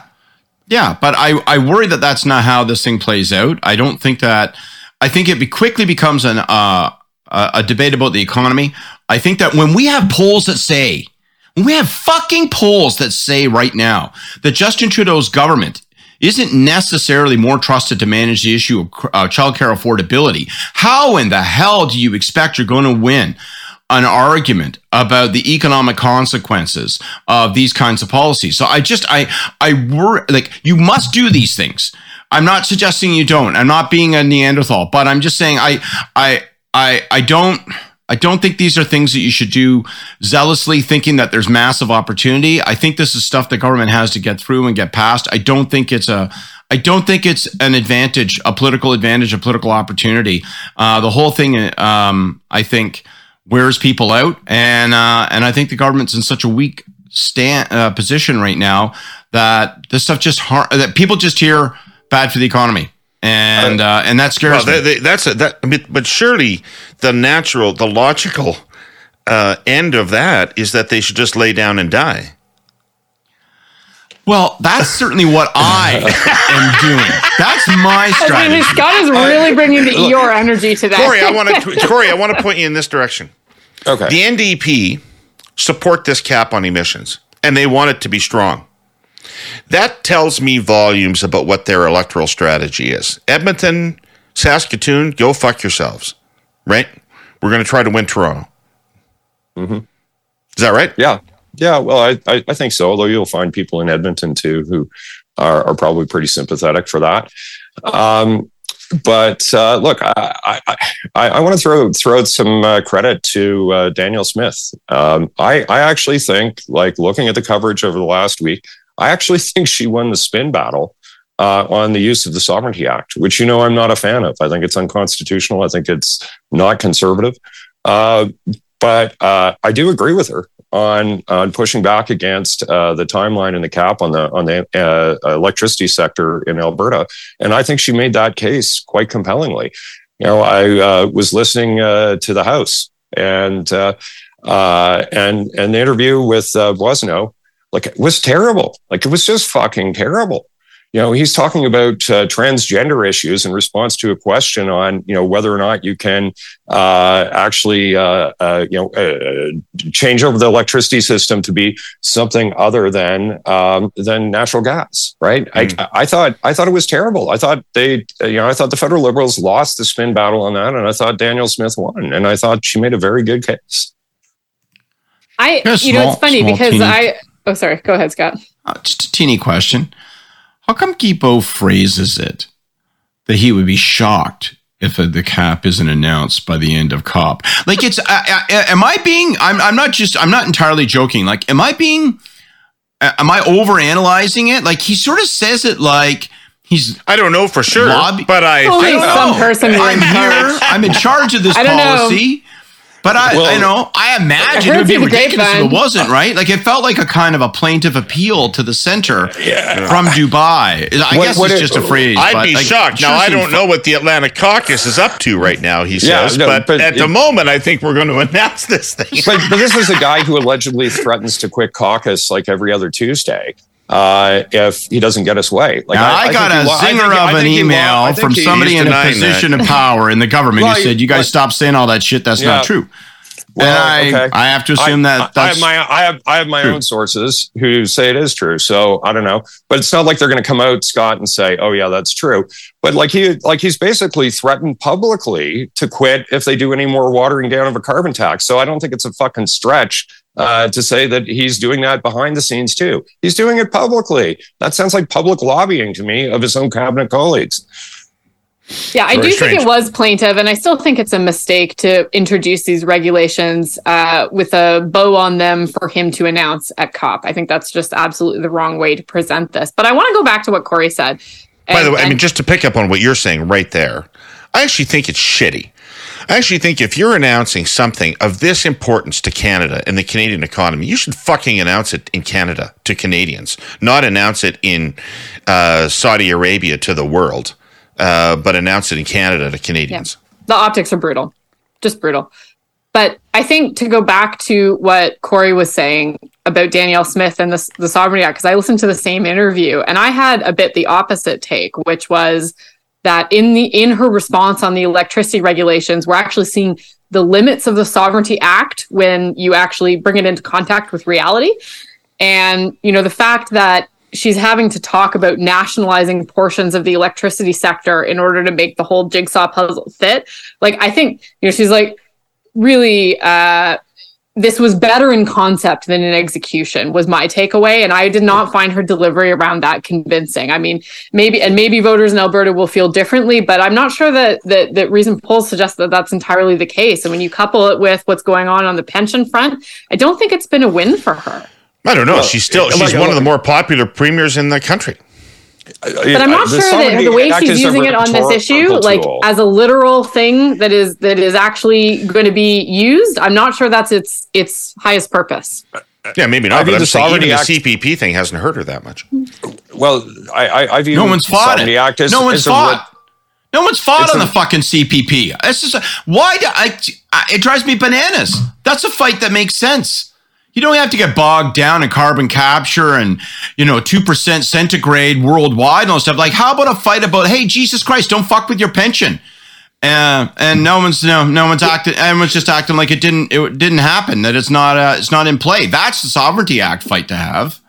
Yeah, but I, I worry that that's not how this thing plays out. I don't think that. I think it be, quickly becomes an uh, a debate about the economy. I think that when we have polls that say, we have fucking polls that say right now that Justin Trudeau's government isn't necessarily more trusted to manage the issue of uh, childcare affordability. How in the hell do you expect you're going to win an argument about the economic consequences of these kinds of policies? So I just, I, I were like, you must do these things. I'm not suggesting you don't. I'm not being a Neanderthal, but I'm just saying I, I, I, I don't, I don't think these are things that you should do zealously thinking that there's massive opportunity. I think this is stuff the government has to get through and get past. I don't think it's a I don't think it's an advantage, a political advantage, a political opportunity. Uh, the whole thing, um, I think, wears people out, and uh, and I think the government's in such a weak stand uh, position right now that this stuff just har- that people just hear bad for the economy and uh, uh, and that scares well, me. that's a, that. But surely the natural, the logical uh, end of that is that they should just lay down and die. Well, that's certainly what [LAUGHS] I am doing. That's my strategy. I mean, Scott is really bringing the Eeyore energy to that. Kory, I want [LAUGHS] to Kory, I want to point you in this direction. Okay. The NDP support this cap on emissions, and they want it to be strong. That tells me volumes about what their electoral strategy is. Edmonton, Saskatoon, go fuck yourselves, right? We're going to try to win Toronto. Mm-hmm. Is that right? Yeah. Yeah. Well, I, I, I, think so. Although you'll find people in Edmonton too who are, are probably pretty sympathetic for that. Um, but uh, look, I, I, I, I want to throw throw some uh, credit to uh, Danielle Smith. Um, I, I actually think, like looking at the coverage over the last week, I actually [LAUGHS] think she won the spin battle uh, on the use of the Sovereignty Act, which you know I'm not a fan of. I think it's unconstitutional. I think it's not conservative. Uh, but uh, I do agree with her on on pushing back against uh, the timeline and the cap on the on the uh, electricity sector in Alberta, and I think she made that case quite compellingly. You know, I uh, was listening to the House and uh, and and the interview with uh, Boissonnault, like it was terrible. Like it was just fucking terrible you know he's talking about uh, transgender issues in response to a question on you know whether or not you can uh, actually uh, uh you know uh, change over the electricity system to be something other than um, than natural gas right mm. I, I thought i thought it was terrible i thought they you know i thought the federal liberals lost the spin battle on that and i thought Danielle smith won and i thought she made a very good case i yeah, you small, know it's funny because teeny, i oh sorry go ahead scott uh, just a teeny question how come Guilbeault phrases it that he would be shocked if the cap isn't announced by the end of COP? Like, it's, uh, uh, uh, am I being, I'm, I'm not just, I'm not entirely joking. Like, am I being, uh, am I over analyzing it? Like, he sort of says it like, He's I don't know for sure, lobby- but I Only some person I'm here. I'm in charge of this [LAUGHS] policy. Know. But I, well, you know, I imagine it would be ridiculous if it wasn't, right? Like it felt like a kind of a plaintive appeal to the center yeah. from Dubai. I what, guess what it's it, just a phrase. I'd be like, shocked. Now I don't know what the Atlantic Caucus is up to right now. He yeah, says, no, but, but, at it, the moment, I think we're going [LAUGHS] to announce this thing. But, but this is a guy who allegedly threatens to quit caucus like every other Tuesday uh, if he doesn't get his way. Like I, I, got a zinger of an email from somebody in a position that. of power in the government well, who said, "You guys stop saying all that shit. That's yeah. not true." Well, and I, okay. I have to assume I, that I have my I have I have my true. own sources who say it is true. So I don't know, but it's not like they're going to come out Scott and say, "Oh yeah, that's true." But like he like he's basically threatened publicly to quit if they do any more watering down of a carbon tax. So I don't think it's a fucking stretch uh, to say that he's doing that behind the scenes too. He's doing it publicly. That sounds like public lobbying to me of his own cabinet colleagues. Yeah, I do strange. think it was plaintive, and I still think it's a mistake to introduce these regulations uh, with a bow on them for him to announce at COP. I think that's just absolutely the wrong way to present this. But I want to go back to what Kory said. And, By the way, and- I mean, just to pick up on what you're saying right there, I actually think it's shitty. I actually think if you're announcing something of this importance to Canada and the Canadian economy, you should fucking announce it in Canada to Canadians, not announce it in uh, Saudi Arabia to the world uh, but announce it in Canada to Canadians. Yeah. The optics are brutal, just brutal. But I think to go back to what Kory was saying about Danielle Smith and the, the Sovereignty Act, because I listened to the same interview and I had a bit the opposite take, which was that in the in her response on the electricity regulations, we're actually seeing the limits of the Sovereignty Act when you actually bring it into contact with reality. And you know the fact that she's having to talk about nationalizing portions of the electricity sector in order to make the whole jigsaw puzzle fit. Like I think, you know, she's like really uh this was better in concept than in execution was my takeaway and i did not find her delivery around that convincing i mean maybe and maybe voters in alberta will feel differently but i'm not sure that that, that recent polls suggest that that's entirely the case and when you couple it with what's going on on the pension front i don't think it's been a win for her I don't know. Well, she's still she's like, one of the more popular premiers in the country. But I'm not sure that the way she's using it on this issue, like as a literal thing that is that is actually going to be used, I'm not sure that's its its highest purpose. Yeah, maybe not. I but I'm saying even act- the CPP thing hasn't hurt her that much. Well, I, I, I view no one's fought it. Act as, no one's fought. no one's fought on a, the fucking CPP. This is a, why. Do I, I, it drives me bananas. That's a fight that makes sense. You don't have to get bogged down in carbon capture and, you know, 2% centigrade worldwide and all stuff. Like, how about a fight about, hey, Jesus Christ, don't fuck with your pension? Uh, and no one's no no one's acting. Everyone's just acting like it didn't it didn't happen. That it's not uh, it's not in play. That's the Sovereignty Act fight to have.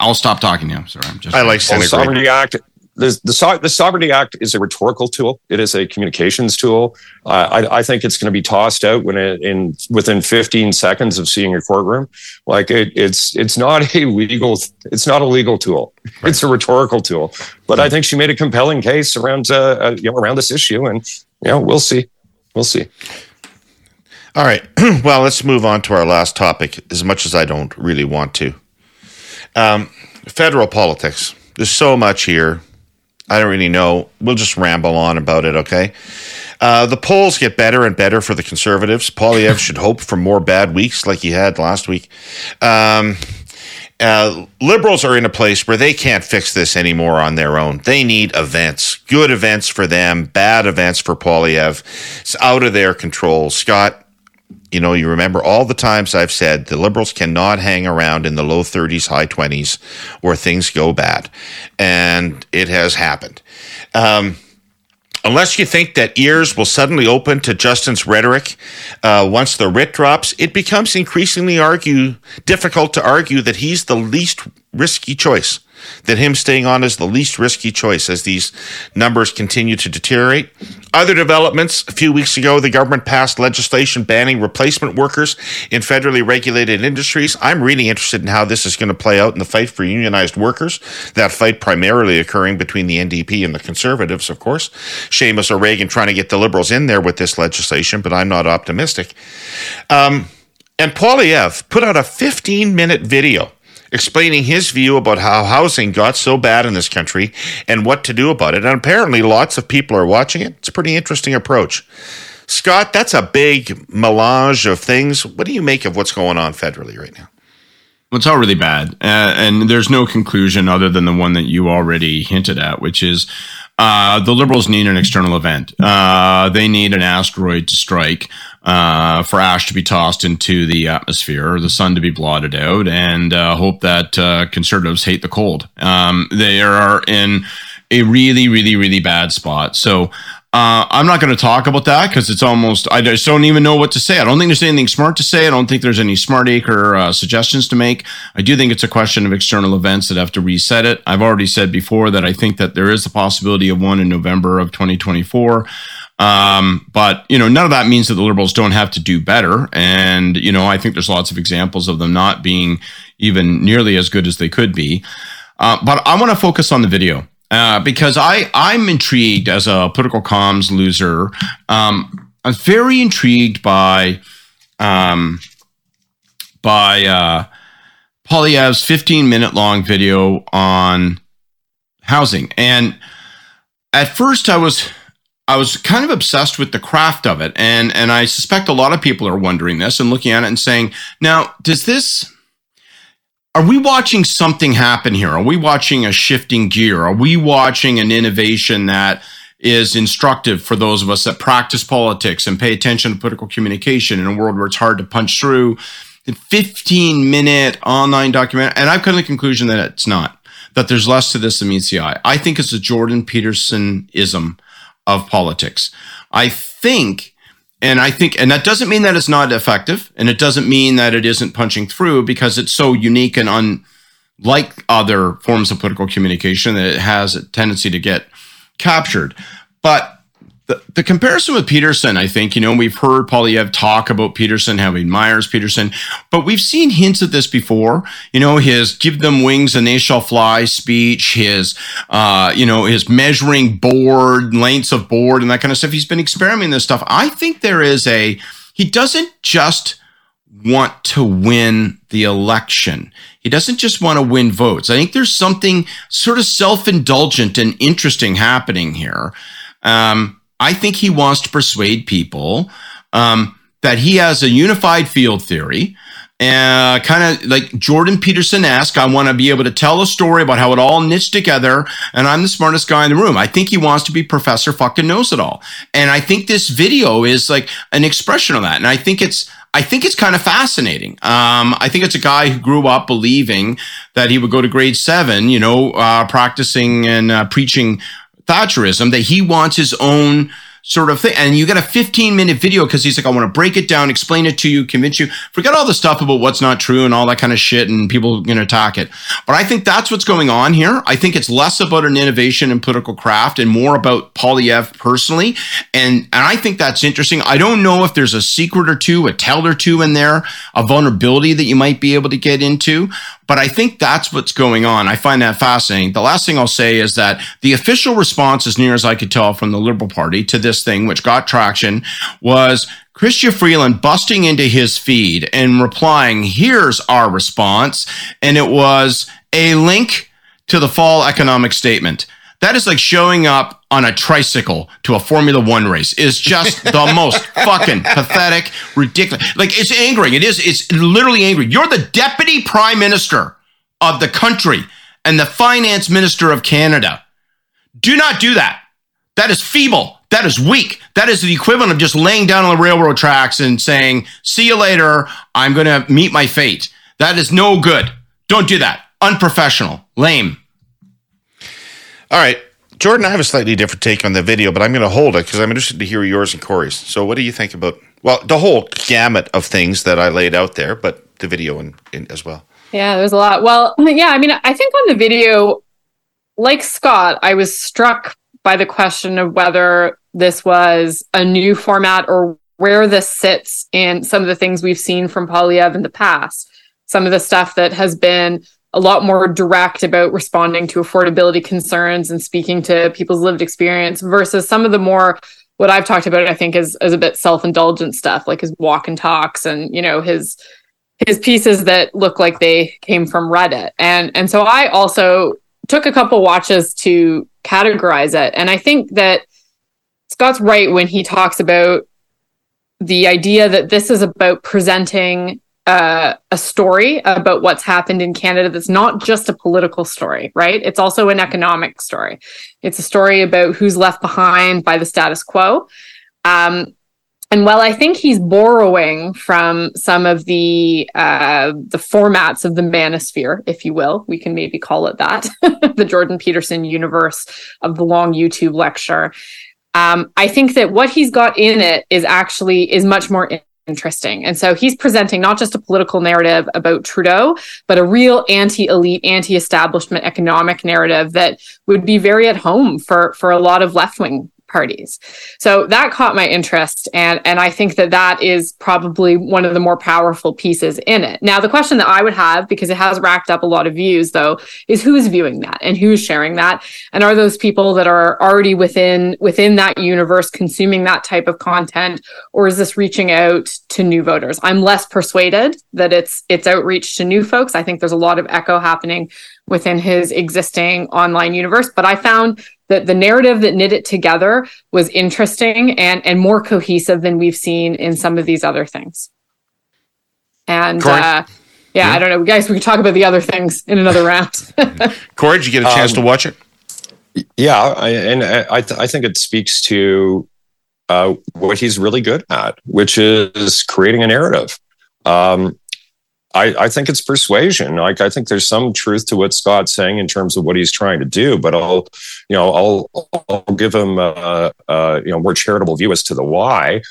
I'll stop talking now. Sorry, I'm just. I like well, Sovereignty Act. The, the, so- the Sovereignty Act is a rhetorical tool. It is a communications tool. Uh, I, I, think it's going to be tossed out when it, in within 15 seconds of seeing a courtroom. Like it, it's it's not a legal it's not a legal tool. Right. It's a rhetorical tool. But I think she made a compelling case around uh, uh, you know around this issue, and you know we'll see, we'll see. All right. [CLEARS THROAT] well, let's move on to our last topic. As much as I don't really want to, um, federal politics. There's so much here. I don't really know. We'll just ramble on about it, okay? Uh, the polls get better and better for the conservatives. Poilievre [LAUGHS] should hope for more bad weeks like he had last week. Um, uh, liberals are in a place where they can't fix this anymore on their own. They need events, good events for them, bad events for Poilievre. It's out of their control. Scott, you know, you remember all the times I've said the liberals cannot hang around in the low 30s, high 20s where things go bad. And it has happened. Um, unless you think that ears will suddenly open to Justin's rhetoric uh, once the writ drops, it becomes increasingly argue difficult to argue that he's the least risky choice that him staying on is the least risky choice as these numbers continue to deteriorate. Other developments a few weeks ago, the government passed legislation banning replacement workers in federally regulated industries. I'm really interested in how this is going to play out in the fight for unionized workers. That fight primarily occurring between the NDP and the Conservatives, of course. Seamus O'Regan trying to get the Liberals in there with this legislation, but I'm not optimistic. Um, and Poilievre put out a 15 minute video explaining his view about how housing got so bad in this country and what to do about it. And apparently, lots of people are watching it. It's a pretty interesting approach. Scott, that's a big melange of things. What do you make of what's going on federally right now? Well, it's all really bad. Uh, and there's no conclusion other than the one that you already hinted at, which is uh, the liberals need an external event. Uh, they need an asteroid to strike uh, for ash to be tossed into the atmosphere the sun to be blotted out and uh, hope that uh, conservatives hate the cold. Um, they are in a really, really, really bad spot. So uh, I'm not going to talk about that because it's almost, I just don't even know what to say. I don't think there's anything smart to say. I don't think there's any smart acre uh, suggestions to make. I do think it's a question of external events that have to reset it. I've already said before that I think that there is a possibility of one in November of 2024. Um, but you know, none of that means that the liberals don't have to do better. And you know, I think there's lots of examples of them not being even nearly as good as they could be. Uh, but I want to focus on the video uh, because I I'm intrigued as a political comms loser. Um, I'm very intrigued by um, by uh, Poilievre's 15 minute long video on housing, and at first I was I was kind of obsessed with the craft of it. And, and I suspect a lot of people are wondering this and looking at it and saying, now, does this, are we watching something happen here? Are we watching a shifting gear? Are we watching an innovation that is instructive for those of us that practice politics and pay attention to political communication in a world where it's hard to punch through? The 15 minute online document. And I've come to the conclusion that it's not, that there's less to this than meets the eye. I think it's a Jordan Peterson ism of politics. I think, and I think, and that doesn't mean that it's not effective, and it doesn't mean that it isn't punching through because it's so unique and unlike other forms of political communication that it has a tendency to get captured. But the, the comparison with Peterson, I think, you know, we've heard Poilievre talk about Peterson, how he admires Peterson, but we've seen hints of this before. You know, his give them wings and they shall fly speech, his, uh, you know, his measuring board, lengths of board and that kind of stuff. He's been experimenting this stuff. I think there is a, he doesn't just want to win the election. He doesn't just want to win votes. I think there's something sort of self-indulgent and interesting happening here. Um, I think he wants to persuade people um, that he has a unified field theory. Uh, kind of like Jordan Peterson asked, I want to be able to tell a story about how it all knits together, and I'm the smartest guy in the room. I think he wants to be Professor fucking knows it all, and I think this video is like an expression of that. And I think it's, I think it's kind of fascinating. Um, I think it's a guy who grew up believing that he would go to grade seven, you know, uh, practicing and uh, preaching Thatcherism that he wants his own sort of thing. And you get a 15 minute video because he's like, I want to break it down, explain it to you, convince you. Forget all the stuff about what's not true and all that kind of shit and people going to attack it. But I think that's what's going on here. I think it's less about an innovation in political craft and more about Poilievre personally. And, and I think that's interesting. I don't know if there's a secret or two, a tell or two in there, a vulnerability that you might be able to get into. But I think that's what's going on. I find that fascinating. The last thing I'll say is that the official response, as near as I could tell from the Liberal Party to this thing, which got traction, was Chrystia Freeland busting into his feed and replying, here's our response. And it was a link to the fall economic statement. That is like showing up on a tricycle to a Formula One race is just [LAUGHS] the most fucking pathetic, ridiculous. Like it's angering. It is. It's literally angry. You're the deputy prime minister of the country and the finance minister of Canada. Do not do that. That is feeble. That is weak. That is the equivalent of just laying down on the railroad tracks and saying, see you later. I'm going to meet my fate. That is no good. Don't do that. Unprofessional. Lame. All right. Jordan, I have a slightly different take on the video, but I'm going to hold it because I'm interested to hear yours and Kory's. So, what do you think about, well, the whole gamut of things that I laid out there, but the video in, in, as well? Yeah, there's a lot. Well, [LAUGHS] yeah, I mean, I think on the video, like Scott, I was struck by the question of whether this was a new format or where this sits in some of the things we've seen from Poilievre in the past. Some of the stuff that has been a lot more direct about responding to affordability concerns and speaking to people's lived experience versus some of the more what I've talked about, I think, is, is a bit self-indulgent stuff, like his walk and talks and, you know, his his pieces that look like they came from Reddit. And and so I also took a couple watches to categorize it. And I think that Scott's right when he talks about the idea that this is about presenting uh, a story about what's happened in Canada that's not just a political story, right? It's also an economic story. It's a story about who's left behind by the status quo. Um, and while I think he's borrowing from some of the uh, the formats of the manosphere, if you will, we can maybe call it that, [LAUGHS] the Jordan Peterson universe of the long YouTube lecture. Um, I think that what he's got in it is actually is much more interesting. And so he's presenting not just a political narrative about Trudeau, but a real anti-elite, anti-establishment economic narrative that would be very at home for for a lot of left-wing parties. So that caught my interest and and I think that that is probably one of the more powerful pieces in it. Now the question that I would have because it has racked up a lot of views though is who is viewing that and who's sharing that and are those people that are already within within that universe consuming that type of content or is this reaching out to new voters? I'm less persuaded that it's it's outreach to new folks. I think there's a lot of echo happening within his existing online universe. But I found that the narrative that knit it together was interesting and, and more cohesive than we've seen in some of these other things. And uh, yeah, yeah, I don't know, guys. We can talk about the other things in another round. [LAUGHS] Kory, did you get a chance um, to watch it? Yeah, I, and I, I think it speaks to uh, what he's really good at, which is creating a narrative. Um, I, I, think it's persuasion. Like I think there's some truth to what Scott's saying in terms of what he's trying to do, but I'll, you know, I'll, I'll give him a, a you know more charitable view as to the why.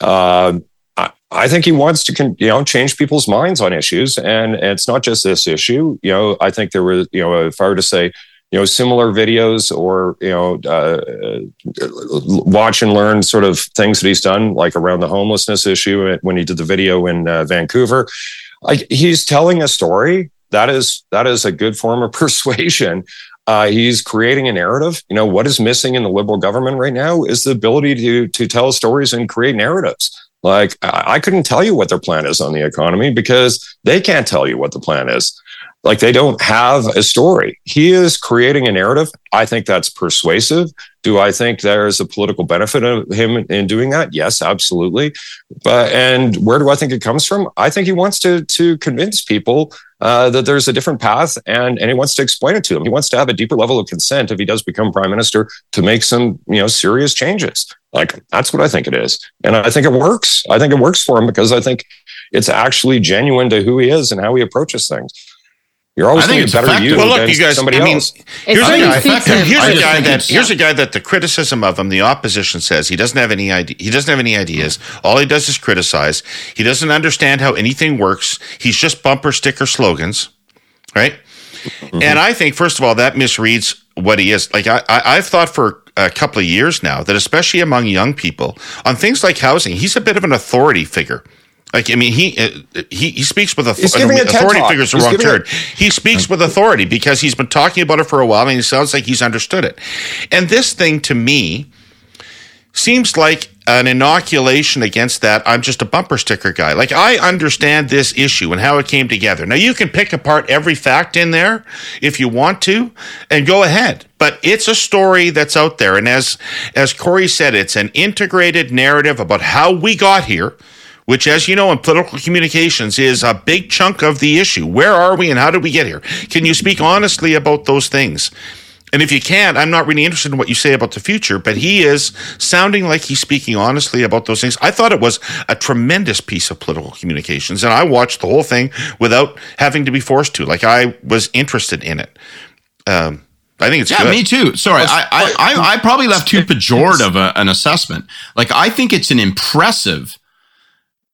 Uh, I, I, think he wants to, con- you know, change people's minds on issues, and, and it's not just this issue. You know, I think there was, you know, if I were to say, you know, similar videos or you know, uh, watch and learn sort of things that he's done, like around the homelessness issue when he did the video in uh, Vancouver like he's telling a story that is that is a good form of [LAUGHS] persuasion uh, he's creating a narrative you know what is missing in the liberal government right now is the ability to to tell stories and create narratives like I, I couldn't tell you what their plan is on the economy because they can't tell you what the plan is like they don't have a story. He is creating a narrative. I think that's persuasive. Do I think there's a political benefit of him in doing that? Yes, absolutely. But and where do I think it comes from? I think he wants to to convince people uh, that there's a different path, and and he wants to explain it to them. He wants to have a deeper level of consent if he does become prime minister to make some you know serious changes. Like that's what I think it is, and I think it works. I think it works for him because I think it's actually genuine to who he is and how he approaches things. You're always I think going it's to be better effective. you Well, look, than you guys. somebody I mean, else. here's a guy. Here's I a just guy that here's a guy that the criticism of him, the opposition says he doesn't have any idea. He doesn't have any ideas. All he does is criticize. He doesn't understand how anything works. He's just bumper sticker slogans, right? Mm-hmm. And I think, first of all, that misreads what he is. Like I, I, I've thought for a couple of years now that, especially among young people, on things like housing, he's a bit of an authority figure. Like I mean, he uh, he he speaks with He's authority. giving a authority talk. figure the He's wrong giving a- He speaks with authority because he's been talking about it for a while, and it sounds like he's understood it. And this thing, to me, seems like an inoculation against that. I'm just a bumper sticker guy. Like I understand this issue and how it came together. Now you can pick apart every fact in there if you want to, and go ahead. But it's a story that's out there, and as as Kory said, it's an integrated narrative about how we got here. Which, as you know, in political communications is a big chunk of the issue. Where are we and how did we get here? Can you speak honestly about those things? And if you can't, I'm not really interested in what you say about the future, but he is sounding like he's speaking honestly about those things. I thought it was a tremendous piece of political communications, and I watched the whole thing without having to be forced to. Like I was interested in it. Um, I think it's Yeah, good. me too. Sorry, I, I, I, I probably left too pejorative a, an assessment. Like, I think it's an impressive.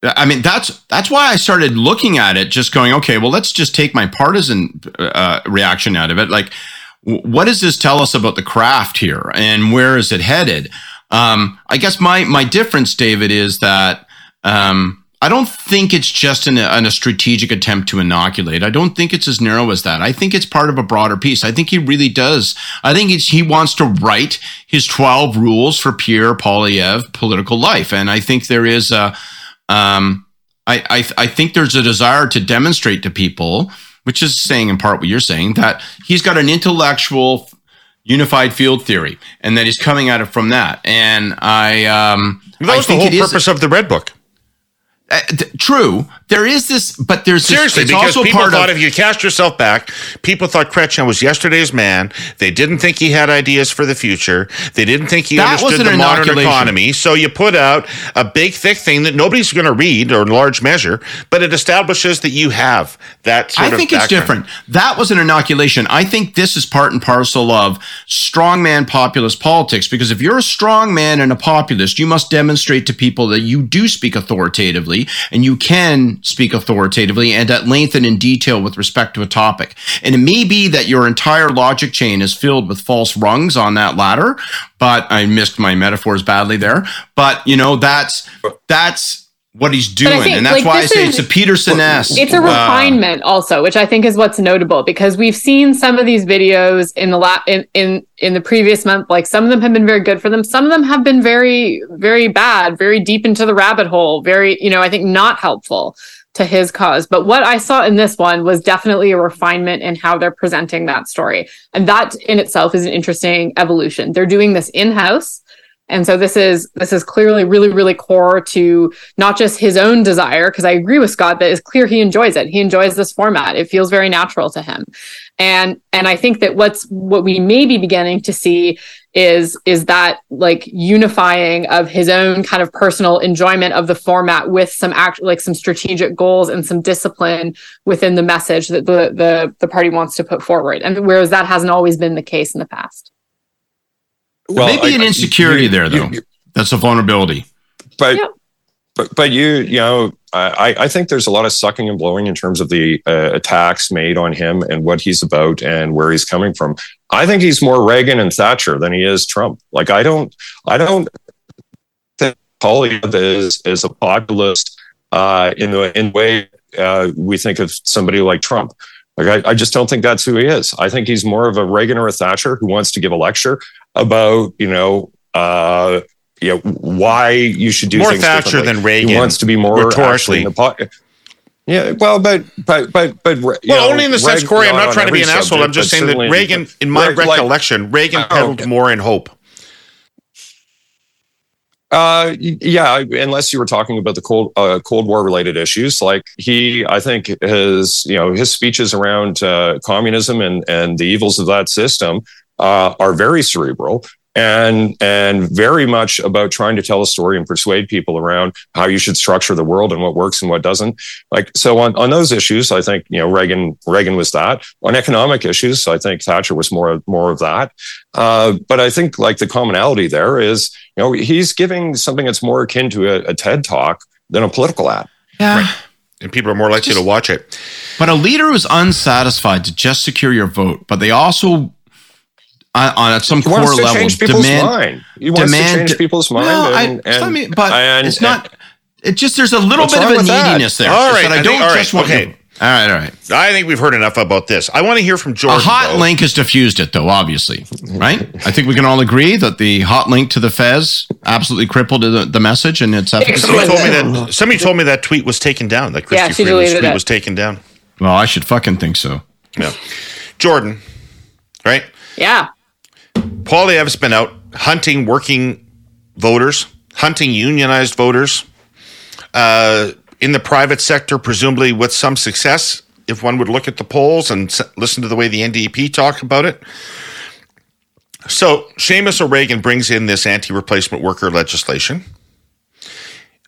I mean, that's that's why I started looking at it, just going, okay, well, let's just take my partisan uh, reaction out of it. Like, w- what does this tell us about the craft here, and where is it headed? Um, I guess my my difference, David, is that um, I don't think it's just an, an, a strategic attempt to inoculate. I don't think it's as narrow as that. I think it's part of a broader piece. I think he really does. I think he wants to write his 12 rules for Pierre Poilievre political life. And I think there is a, um, I, I, I think there's a desire to demonstrate to people, which is saying in part what you're saying, that he's got an intellectual unified field theory and that he's coming at it from that. And I, um, that I was the whole it is- purpose of the Red Book. Uh, th- true. There is this, but there's this, Seriously, it's because also people part thought of, if you cast yourself back, people thought Chrétien was yesterday's man. They didn't think he had ideas for the future. They didn't think he understood the modern economy. So you put out a big, thick thing that nobody's going to read or in large measure, but it establishes that you have that sort I think it's different. That was an inoculation. I think this is part and parcel of strongman populist politics because if you're a strongman and a populist, you must demonstrate to people that you do speak authoritatively and you can speak authoritatively and at length and in detail with respect to a topic. And it may be that your entire logic chain is filled with false rungs on that ladder, but I missed my metaphors badly there. But you know, that's that's what he's doing. think, and that's like, why I say is- it's a Peterson-esque. It's a uh, refinement also, which I think is what's notable because we've seen some of these videos in the la- in, in in the previous month. Like some of them have been very good for them. Some of them have been very, very bad, very deep into the rabbit hole, very, you know, I think not helpful to his cause. But what I saw in this one was definitely a refinement in how they're presenting that story. And that in itself is an interesting evolution. They're doing this in-house. And so this is this is clearly really really core to not just his own desire because I agree with Scott that it's clear he enjoys it. He enjoys this format. It feels very natural to him. And and I think that what's what we may be beginning to see is is that like unifying of his own kind of personal enjoyment of the format with some act like some strategic goals and some discipline within the message that the the the party wants to put forward. And whereas that hasn't always been the case in the past. Well, Maybe I- an insecurity you- there, you- though. you- That's a vulnerability. but Yeah. but but you you know I I think there's a lot of sucking and blowing in terms of the uh, attacks made on him and what he's about and where he's coming from. I think he's more Reagan and Thatcher than he is Trump. Like I don't I don't think Poilievre is is a populist uh, in the in the way uh, we think of somebody like Trump. Like I, I just don't think that's who he is. I think he's more of a Reagan or a Thatcher who wants to give a lecture about you know uh, you know why you should do More things Thatcher than Reagan. He wants to be more rhetorically. in the po- yeah, well, but but but but you Well, know, only in the sense, Kory, I'm not on trying to be an every asshole. I'm just saying that Reagan, in my like- recollection, Reagan peddled more in hope. Uh, yeah, unless you were talking about the cold uh, Cold War related issues, like he, I think his, you know, his speeches around uh, communism and and the evils of that system uh, are very cerebral. and and very much about trying to tell a story and persuade people around how you should structure the world and what works and what doesn't. Like so on on those issues, I think you know Reagan Reagan was that. On economic issues, I think Thatcher was more more of that. Uh, but I think like the commonality there is you know he's giving something that's more akin to a, a TED talk than a political ad. Yeah. Right. And people are more likely Just- to watch it. But a leader who's unsatisfied to just secure your vote, but they also, on at some He wants core to level, change people's demand. mind. He wants to demand- change people's mind. Well, I- and, and, I mean, but and- it's not. It just there's a little bit of a with that? neediness there. All It's that I I don't think- just right, want. okay. All right, all right. I think we've heard enough about this. I want to hear from Jordan. A hot though. link has diffused it, though. Obviously, right? I think we can all agree that the hot link to the Fez absolutely crippled the, the message and its efficacy. Somebody told me that. Somebody told me that tweet was taken down. That Christy Yeah, she Freeland's deleted tweet it. was taken down. Well, I should fucking think so. Yeah, Jordan, right? Yeah. Poilievre's been out hunting working voters, hunting unionized voters uh, in the private sector, presumably with some success. If one would look at the polls and listen to the way the NDP talk about it. So Seamus O'Regan brings in this anti-replacement worker legislation.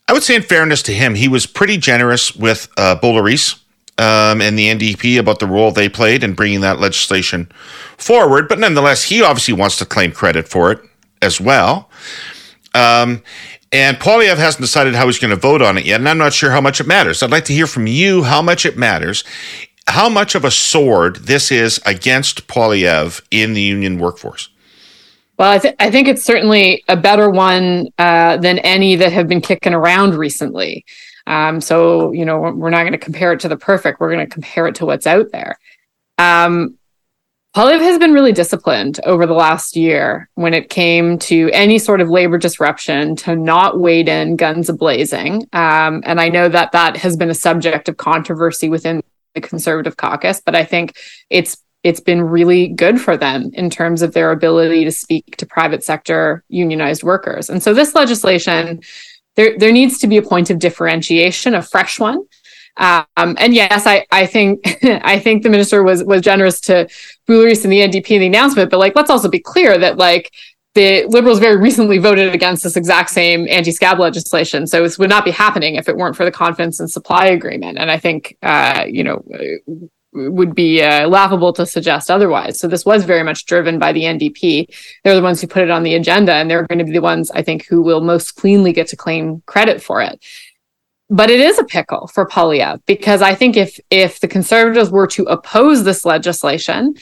I would say, in fairness to him, he was pretty generous with uh, um, and the NDP about the role they played in bringing that legislation forward. But nonetheless, he obviously wants to claim credit for it as well. Um, and Poilievre hasn't decided how he's going to vote on it yet, and I'm not sure how much it matters. I'd like to hear from you how much it matters, how much of a sword this is against Poilievre in the union workforce. Well, I, th- I think it's certainly a better one uh, than any that have been kicking around recently. Um, so, you know, we're, not going to compare it to the perfect. We're going to compare it to what's out there. Um, has been really disciplined over the last year when it came to any sort of labor disruption to not wade in guns ablazing. Um, and I know that that has been a subject of controversy within the Conservative caucus, but I think it's it's been really good for them in terms of their ability to speak to private sector unionized workers. And so this legislation, there there needs to be a point of differentiation, a fresh one. Um, and yes, I, I think [LAUGHS] I think the minister was was generous to Boulerice and the NDP in the announcement, but like let's also be clear that like the Liberals very recently voted against this exact same anti-scab legislation, so this would not be happening if it weren't for the confidence and supply agreement. And I think uh, you know would be uh, laughable to suggest otherwise. So this was very much driven by the NDP. They're the ones who put it on the agenda, and they're going to be the ones I think who will most cleanly get to claim credit for it. But it is a pickle for Poilievre because I think if if the Conservatives were to oppose this legislation,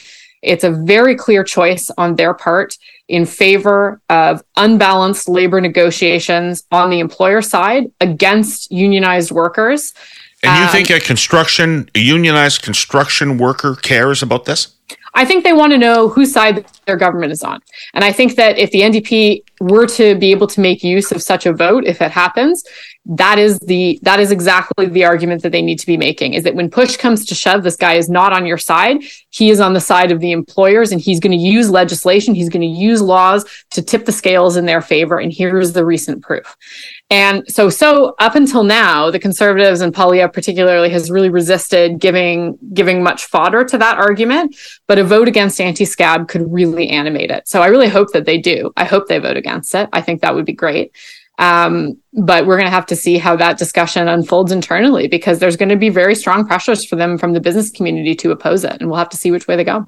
it's a very clear choice on their part in favor of unbalanced labor negotiations on the employer side against unionized workers. And you Um, think a construction, a unionized construction worker cares about this? I think they want to know whose side their government is on. And I think that if the NDP were to be able to make use of such a vote, if it happens, that is the that is exactly the argument that they need to be making is that when push comes to shove this guy is not on your side. He is on the side of the employers and he's going to use legislation he's going to use laws to tip the scales in their favor and here's the recent proof. And so so up until now the conservatives and Poilievre particularly has really resisted giving giving much fodder to that argument but a vote against anti-scab could really animate it. So i really hope that they do. I hope they vote against it. I think that would be great um, but we're going to have to see how that discussion unfolds internally because there's going to be very strong pressures for them from the business community to oppose it, and we'll have to see which way they go.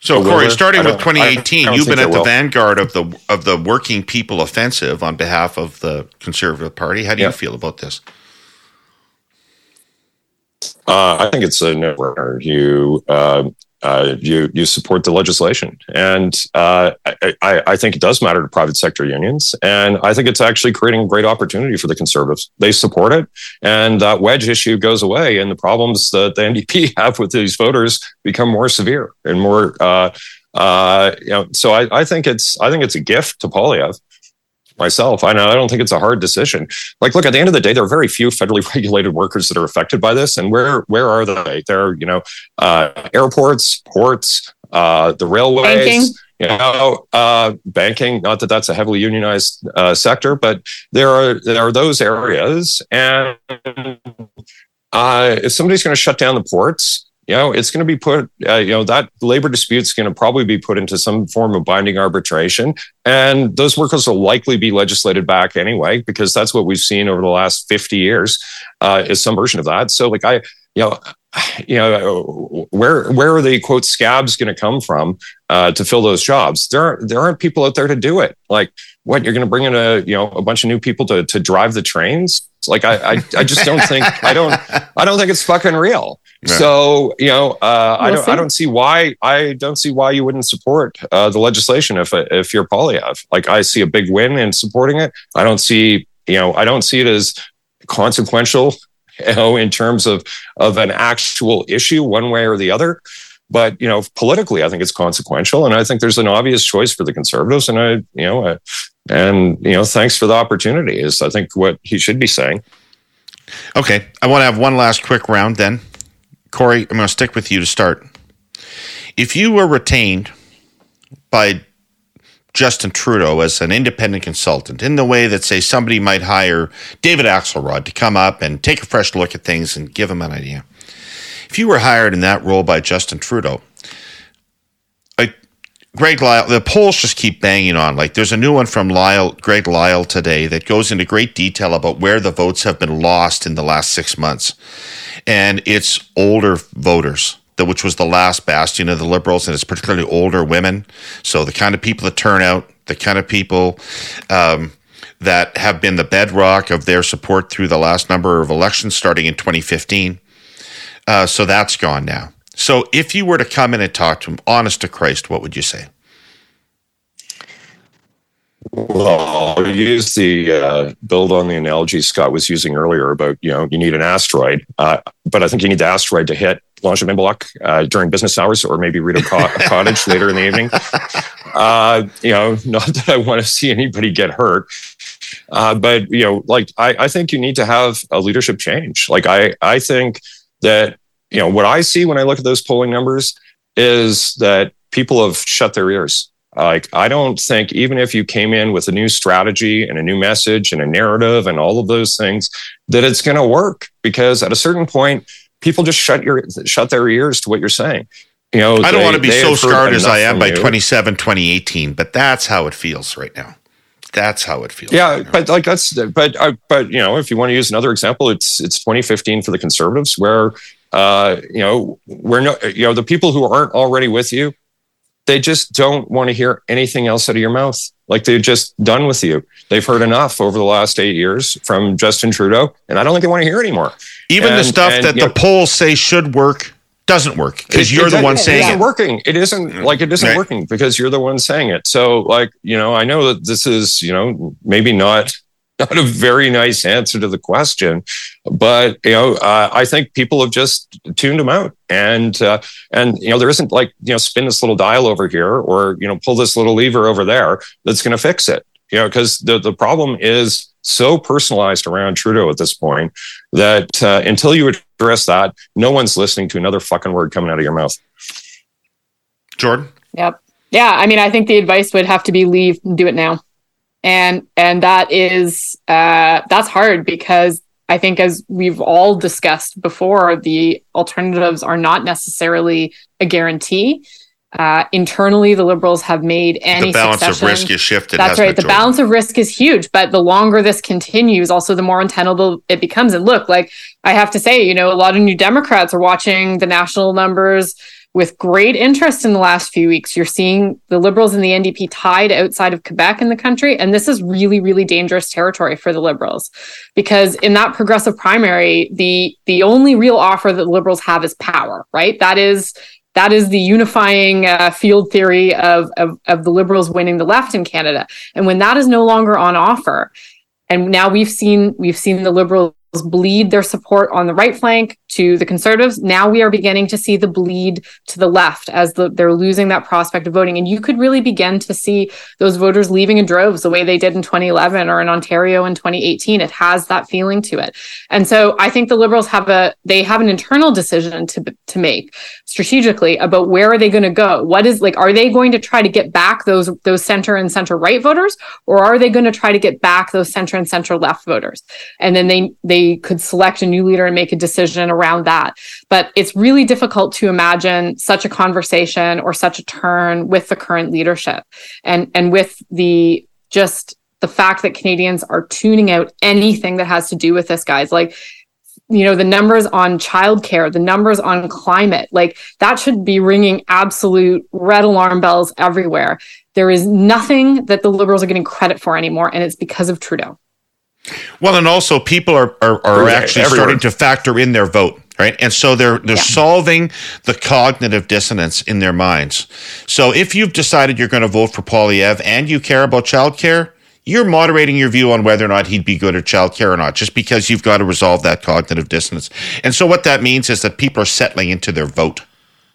So, Will Kory, starting with don't- I- 2018, I you've been at the will. vanguard of the of the working people offensive on behalf of the Conservative Party. How do you feel about this? Uh, I think it's a no-brainer. You uh, uh, you you support the legislation, and uh, I, I, think it does matter to private sector unions, and I think it's actually creating a great opportunity for the conservatives. They support it, and that wedge issue goes away, and the problems that the [LAUGHS] NDP have with these voters become more severe and more. Uh, uh, you know, so I, I think it's I think it's a gift to Poilievre myself. I I don't think it's a hard decision. Like, look, at the end of the day, there are very few federally [LAUGHS] regulated workers that are affected by this. And where where are they? They're, you know, uh, airports, ports, uh, the railways. Banking. You know, uh, banking. Not that that's a heavily unionized uh, sector, but there are there are those areas. And uh, if somebody's going to shut down the ports, you know, it's going to be put, uh, you know, that labor dispute is going to probably be put into some form of binding arbitration. And those workers will likely be legislated back anyway, because that's what we've seen over the last 50 years uh, is some version of that. So, like, I, you know, [SIGHS] you know, where where are the quote scabs going to come from uh, to fill those jobs? There aren't there aren't people out there to do it. Like, what you're going to bring in a you know a bunch of new people to to drive the trains? Like, I I, I just don't think I don't I don't think it's fucking real. Right. So you know, uh, we'll I don't see. I don't see why I don't see why you wouldn't support uh, the legislation if if you're Poilievre. Like, I see a big win in supporting it. I don't see you know I don't see it as consequential you know, in terms of of an actual issue, one way or the other. But you know, politically, I think it's consequential, and I think there's an obvious choice for the conservatives. And I, you know, uh, and you know, thanks for the opportunity is I think what he should be saying. Okay, I want to have one last quick round. Then, Kory, I'm going to stick with you to start. If you were retained by Justin Trudeau as an independent consultant in the way that, say, somebody might hire David Axelrod to come up and take a fresh look at things and give him an idea. If you were hired in that role by Justin Trudeau, like Greg Lyle, the polls just keep banging on. Like there's a new one from Lyle, Greg Lyle today that goes into great detail about where the votes have been lost in the last six months. And it's older voters which was the last bastion of the liberals, and it's particularly older women. So the kind of people that turn out, the kind of people um, that have been the bedrock of their support through the last number of elections, starting in 2015. Uh, so that's gone now. So if you were to come in and talk to him, honest to Christ, what would you say? Well, I'll use the uh, build on the analogy Scott was using earlier about you know you need an asteroid, uh, but I think you need the asteroid to hit Langevin Block uh, during business hours, or maybe Rideau [LAUGHS] Cottage later in the evening. Uh, you know, [LAUGHS] not that I want to see anybody get hurt, uh, but you know, like I, I think you need to have a leadership change. Like I, I think that you know what I see when I look at those polling numbers is that people have shut their ears. Like I don't think even if you came in with a new strategy and a new message and a narrative and all of those things, that it's going to work because at a certain point people just shut your shut their ears to what you're saying. You know, I don't they, want to be so scarred as I am by 27, 2018, but that's how it feels right now. That's how it feels. Yeah, right but like that's but uh, but you know, if you want to use another example, it's it's 2015 for the conservatives, where uh, you know we're no, you know the people who aren't already with you, they just don't want to hear anything else out of your mouth. Like they're just done with you. They've heard enough over the last eight years from Justin Trudeau, and I don't think they want to hear anymore. Even and, the stuff and, that the know, polls say should work doesn't work because you're the one saying it isn't it. working. It isn't mm. like it isn't right. working because you're the one saying it. So like you know, I know that this is you know maybe not not a very nice answer to the question, but you know uh, I think people have just tuned them out, and uh, and you know there isn't like you know spin this little dial over here or you know pull this little lever over there that's going to fix it. You know because the the problem is so personalized around Trudeau at this point that uh, until you address that, no one's listening to another fucking word coming out of your mouth. Jordan? Yep. Yeah. I mean, I think the advice would have to be leave and do it now. And, and that is, uh, that's hard because I think as we've all discussed before, the alternatives are not necessarily a guarantee. Uh, internally, the liberals have made any the balance succession. of risk is shifted. That's right. The balance of risk is huge, but the longer this continues, also the more untenable it becomes. And look, like I have to say, you know, a lot of new Democrats are watching the national numbers with great interest in the last few weeks. You're seeing the Liberals and the NDP tied outside of Quebec in the country. And this is really, really dangerous territory for the Liberals. Because in that progressive primary, the the only real offer that the Liberals have is power, right? That is that is the unifying uh, field theory of, of, of the liberals winning the left in Canada. And when that is no longer on offer, and now we've seen we've seen the liberals bleed their support on the right flank to the conservatives. Now we are beginning to see the bleed to the left as the, they're losing that prospect of voting. And you could really begin to see those voters leaving in droves the way they did in 2011 or in Ontario in 2018. It has that feeling to it. And so I think the Liberals have a, they have an internal decision to, to make strategically about where are they going to go? What is like, are they going to try to get back those, those center and center right voters? Or are they going to try to get back those center and center left voters? And then they, they they could select a new leader and make a decision around that. But it's really difficult to imagine such a conversation or such a turn with the current leadership and and with the just the fact that Canadians are tuning out anything that has to do with this, guys. Like you know the numbers on childcare the numbers on climate like that should be ringing absolute red alarm bells everywhere there is nothing that the liberals are getting credit for anymore and it's because of trudeau well and also people are are, are actually everywhere. starting to factor in their vote right and so they're they're yeah. solving the cognitive dissonance in their minds so if you've decided you're going to vote for Poilievre and you care about childcare you're moderating your view on whether or not he'd be good at childcare or not, just because you've got to resolve that cognitive dissonance. And so what that means is that people are settling into their vote.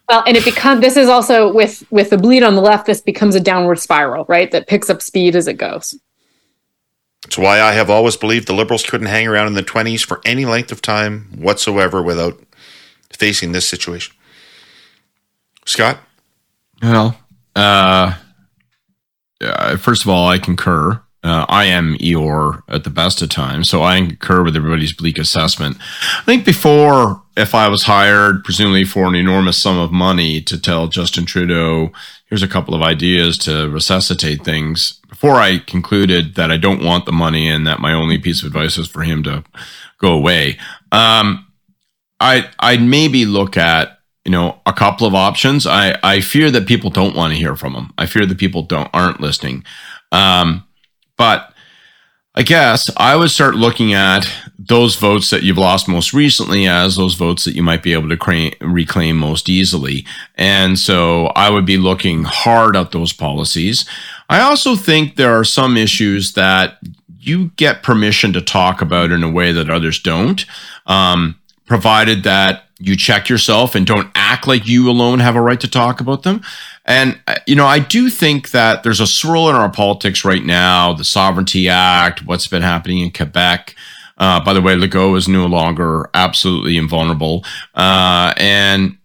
Well, and it becomes this is also with with the bleed on the left, this becomes a downward spiral, right? That picks up speed as it goes. That's why I have always believed the liberals couldn't hang around in the 20s for any length of time whatsoever without facing this situation. Scott? Well, uh, first of all, I concur. Uh, I am Eeyore at the best of times, so I concur with everybody's bleak assessment. I think before, if I was hired, presumably for an enormous sum of money, to tell Justin Trudeau, here's a couple of ideas to resuscitate things, before I concluded that I don't want the money and that my only piece of advice is for him to go away, um, I I'd maybe look at you know a couple of options. I I fear that people don't want to hear from him. I fear that people don't aren't listening. Um, but I guess I would start looking at those votes that you've lost most recently as those votes that you might be able to cra- reclaim most easily. And so I would be looking hard at those policies. I also think there are some issues that you get permission to talk about in a way that others don't, um, provided that you check yourself and don't act like you alone have a right to talk about them. And, uh, you know, I do think that there's a swirl in our politics right now the Sovereignty Act, what's been happening in Quebec. Uh, by the way, Legault is no longer absolutely invulnerable. Uh, and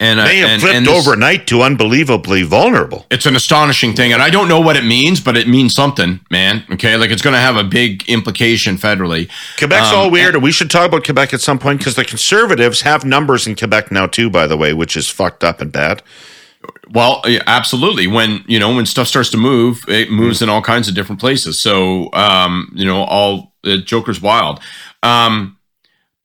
and, uh, they have and, flipped and this, overnight to unbelievably vulnerable. It's an astonishing thing, and I don't know what it means, but it means something, man. Okay, like it's going to have a big implication federally. Quebec's um, all weird, and we should talk about Quebec at some point because the Conservatives have numbers in Quebec now too. By the way, which is fucked up and bad. Well, absolutely. When you know when stuff starts to move, it moves mm. in all kinds of different places. So um, you know, all uh, Joker's wild. Um,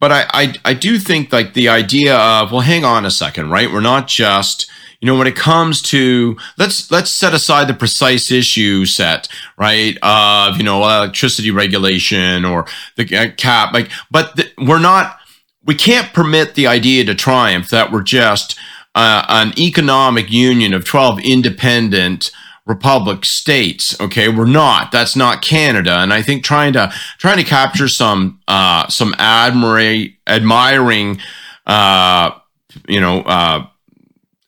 but I, I I do think like the idea of well, hang on a second, right? We're not just you know when it comes to let's let's set aside the precise issue set right of you know electricity regulation or the uh, cap like but we're not we can't permit the idea to triumph that we're just uh, an economic union of 12 independent republic states okay? We're not. That's not canada. And i think trying to trying to capture some uh some admiring admiring uh you know uh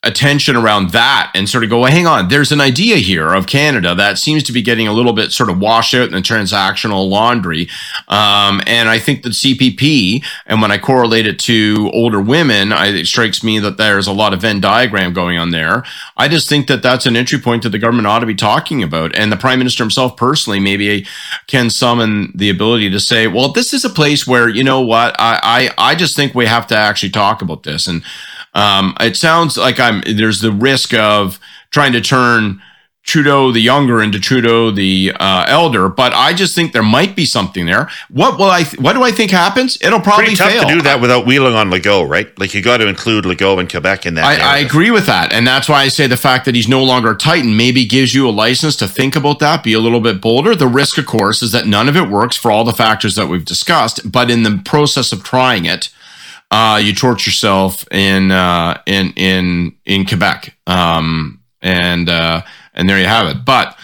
attention around that and sort of go, well, hang on, there's an idea here of Canada that seems to be getting a little bit sort of washed out in the transactional laundry. Um, and I think that CPP, and when I correlate it to older women, I, it strikes me that there's a lot of Venn diagram going on there. I just think that that's an entry point that the government ought to be talking about. And the prime minister himself personally maybe can summon the ability to say, well, this is a place where, you know what, I, I, I just think we have to actually talk about this. And, um, it sounds like I'm there's the risk of trying to turn Trudeau the younger into Trudeau the uh, elder, but I just think there might be something there. What will I? Th- what do I think happens? It'll probably Pretty tough fail. to do that without wheeling on Legault, right? Like you got to include Legault and Quebec in that. I, I, agree with that, and that's why I say the fact that he's no longer a Titan maybe gives you a license to think about that, be a little bit bolder. The risk, of course, is that none of it works for all the factors that we've discussed. But in the process of trying it, uh, you torch yourself in uh, in in in Quebec, um, and uh, and there you have it. But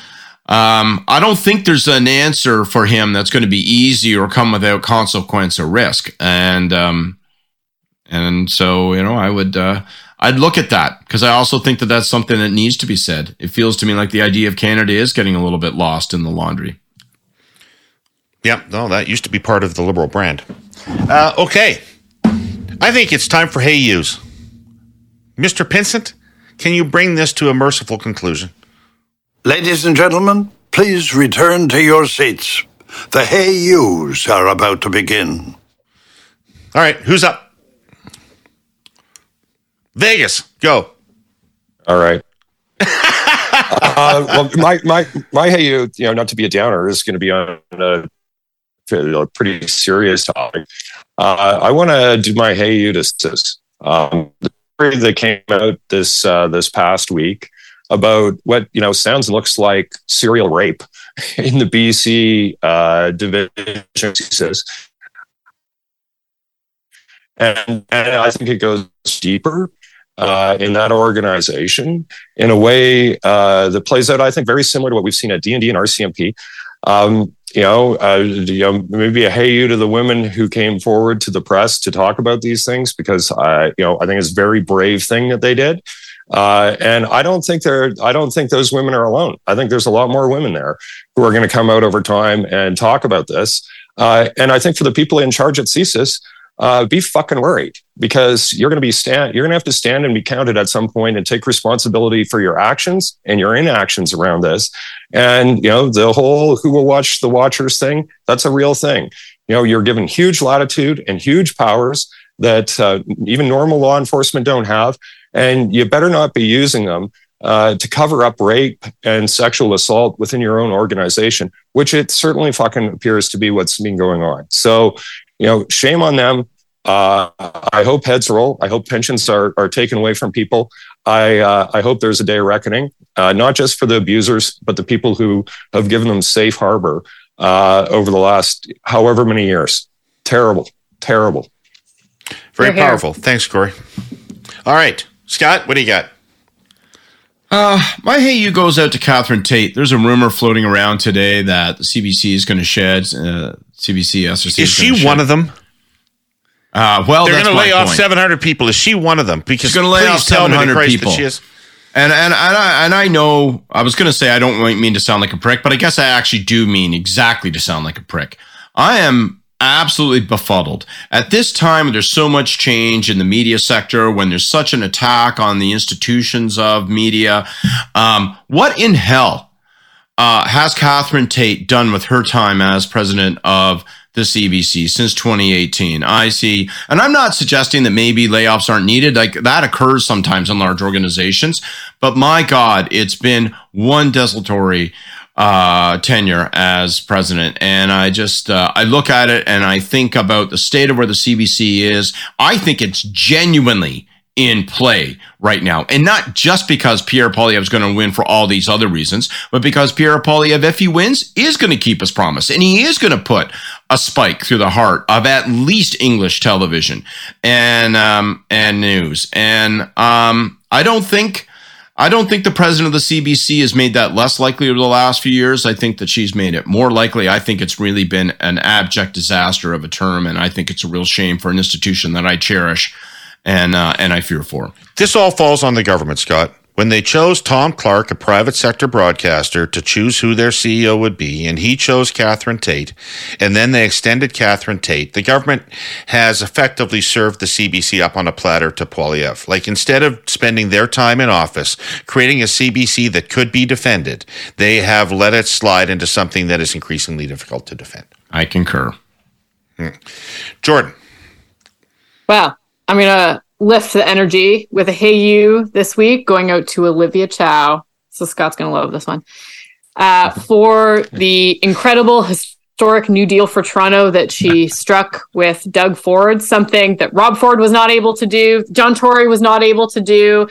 um, I don't think there's an answer for him that's going to be easy or come without consequence or risk. And um, and so you know, I would uh, I'd look at that because I also think that that's something that needs to be said. It feels to me like the idea of Canada is getting a little bit lost in the laundry. Yeah, no, that used to be part of the liberal brand. Uh, okay, I think it's time for Hey Yous. Mr. Pinsent, can you bring this to a merciful conclusion? Ladies and gentlemen, please return to your seats. The Hey Yous are about to begin. All right, who's up? Vegas, go. All right. [LAUGHS] uh, well, my my my hey you, you know, not to be a downer, is going to be on a, a pretty serious topic. Uh, I want to do my hey to. Um, the story that came out this uh, this past week about what you know sounds and looks like serial rape [LAUGHS] in the BC uh, division. And, and I think it goes deeper uh, in that organization in a way uh, that plays out, I think, very similar to what we've seen at DND and RCMP. Um, you know, uh, you know, maybe a hey you to the women who came forward to the press to talk about these things because I, you know, I think it's a very brave thing that they did. Uh, and I don't think they're, I don't think those women are alone. I think there's a lot more women there who are going to come out over time and talk about this. Uh, and I think for the people in charge at CSIS, uh, be fucking worried because you're going to be stand, you're going to have to stand and be counted at some point and take responsibility for your actions and your inactions around this. And, you know, the whole who will watch the watchers thing, that's a real thing. You know, you're given huge latitude and huge powers that uh, even normal law enforcement don't have. And you better not be using them uh, to cover up rape and sexual assault within your own organization, which it certainly fucking appears to be what's been going on. So, you know, shame on them. Uh, I hope heads roll. I hope pensions are, are taken away from people. I, uh, I hope there's a day of reckoning, uh, not just for the abusers, but the people who have given them safe harbor uh, over the last however many years. Terrible, terrible. Very powerful. Thanks, Kory. All right. Scott, what do you got? Uh, my hey you goes out to Catherine Tait. There's a rumor floating around today that the CBC is going to shed. Uh, CBC SRC is, she one of them? Uh, well, they're going to lay point. off 700 people. Is she one of them? Because she's going to lay off 700 people. she is. And and and I, and I know I was going to say I don't mean to sound like a prick, but I guess I actually do mean exactly to sound like a prick. I am absolutely befuddled. At this time, there's so much change in the media sector, when there's such an attack on the institutions of media. Um, what in hell uh, has Catherine Tait done with her time as president of the CBC since 2018? I see. And I'm not suggesting that maybe layoffs aren't needed. Like that occurs sometimes in large organizations. But my God, it's been one desultory uh, tenure as president. And I just, uh, I look at it and I think about the state of where the CBC is. I think it's genuinely in play right now. And not just because Pierre Poilievre is going to win for all these other reasons, but because Pierre Poilievre, if he wins, is going to keep his promise. And he is going to put a spike through the heart of at least English television and, um, and news. And, um, I don't think, I don't think the president of the CBC has made that less likely over the last few years. I think that she's made it more likely. I think it's really been an abject disaster of a term, and I think it's a real shame for an institution that I cherish and uh, and I fear for. him. This all falls on the government, Scott. When they chose Tom Clark, a private sector broadcaster, to choose who their CEO would be, and he chose Catherine Tait, and then they extended Catherine Tait, the government has effectively served the CBC up on a platter to Poilievre. Like instead of spending their time in office creating a CBC that could be defended, they have let it slide into something that is increasingly difficult to defend. I concur. Hmm. Jordan. Well, I'm to lift the energy with a hey you this week going out to Olivia Chow. So Scott's going to love this one. Uh, [LAUGHS] for the incredible historic New Deal for Toronto that she struck with Doug Ford, something that Rob Ford was not able to do, John Tory was not able to do.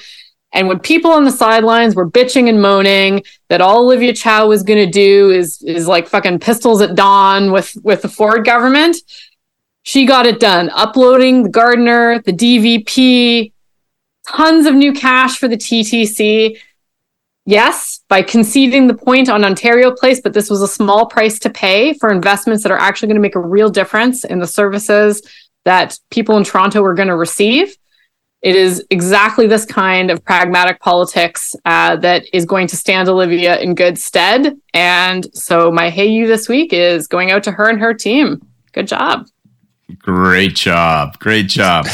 And when people on the sidelines were bitching and moaning that all Olivia Chow was going to do is is like fucking pistols at dawn with with the Ford government, she got it done, uploading the Gardiner, the DVP, tons of new cash for the TTC. Yes, by conceding the point on Ontario Place, but this was a small price to pay for investments that are actually going to make a real difference in the services that people in Toronto are going to receive. It is exactly this kind of pragmatic politics uh, that is going to stand Olivia in good stead. And so, my hey you this week is going out to her and her team. Good job. Great job. Great job.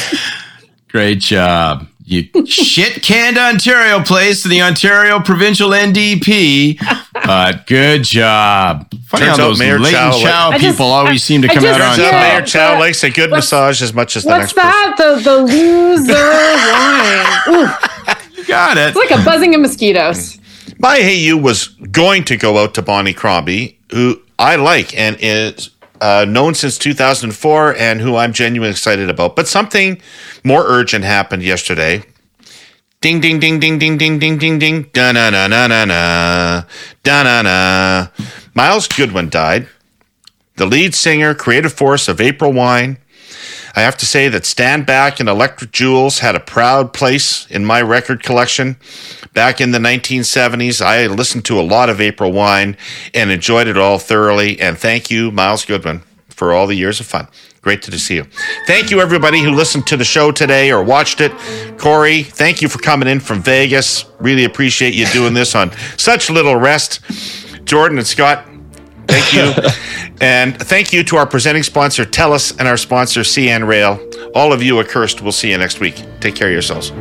Great job. You shit canned Ontario place to the Ontario Provincial NDP But good job. Funny Turns how those Mayor Leighton Chow- Chow, I just- people always seem to I come just- out on Turns out Mayor. Chow likes a good what's- massage as much as the What's next person. that? The the loser [LAUGHS] wine. Ooh, You got it. it's like a buzzing of mosquitoes. My Hey You was going to go out to Bonnie Crombie, who I like and is uh, known since 2004 and who I'm genuinely excited about. But something more urgent happened yesterday. Ding, ding, ding, ding, ding, ding, ding, ding, ding. Da na na na na na. Da na na. Myles Goodwyn died. The lead singer, creative force of April Wine. I have to say that Stand Back and Electric Jewels had a proud place in my record collection. Back in the 1970s, I listened to a lot of April Wine and enjoyed it all thoroughly. And thank you, Myles Goodman, for all the years of fun. Great to see you. Thank you, everybody who listened to the show today or watched it. Kory, thank you for coming in from Vegas. Really appreciate you doing this on such little rest. Jordan and Scott, Thank you. [LAUGHS] and thank you to our presenting sponsor, TELUS, and our sponsor, CN Rail. All of you accursed. We'll see you next week. Take care of yourselves.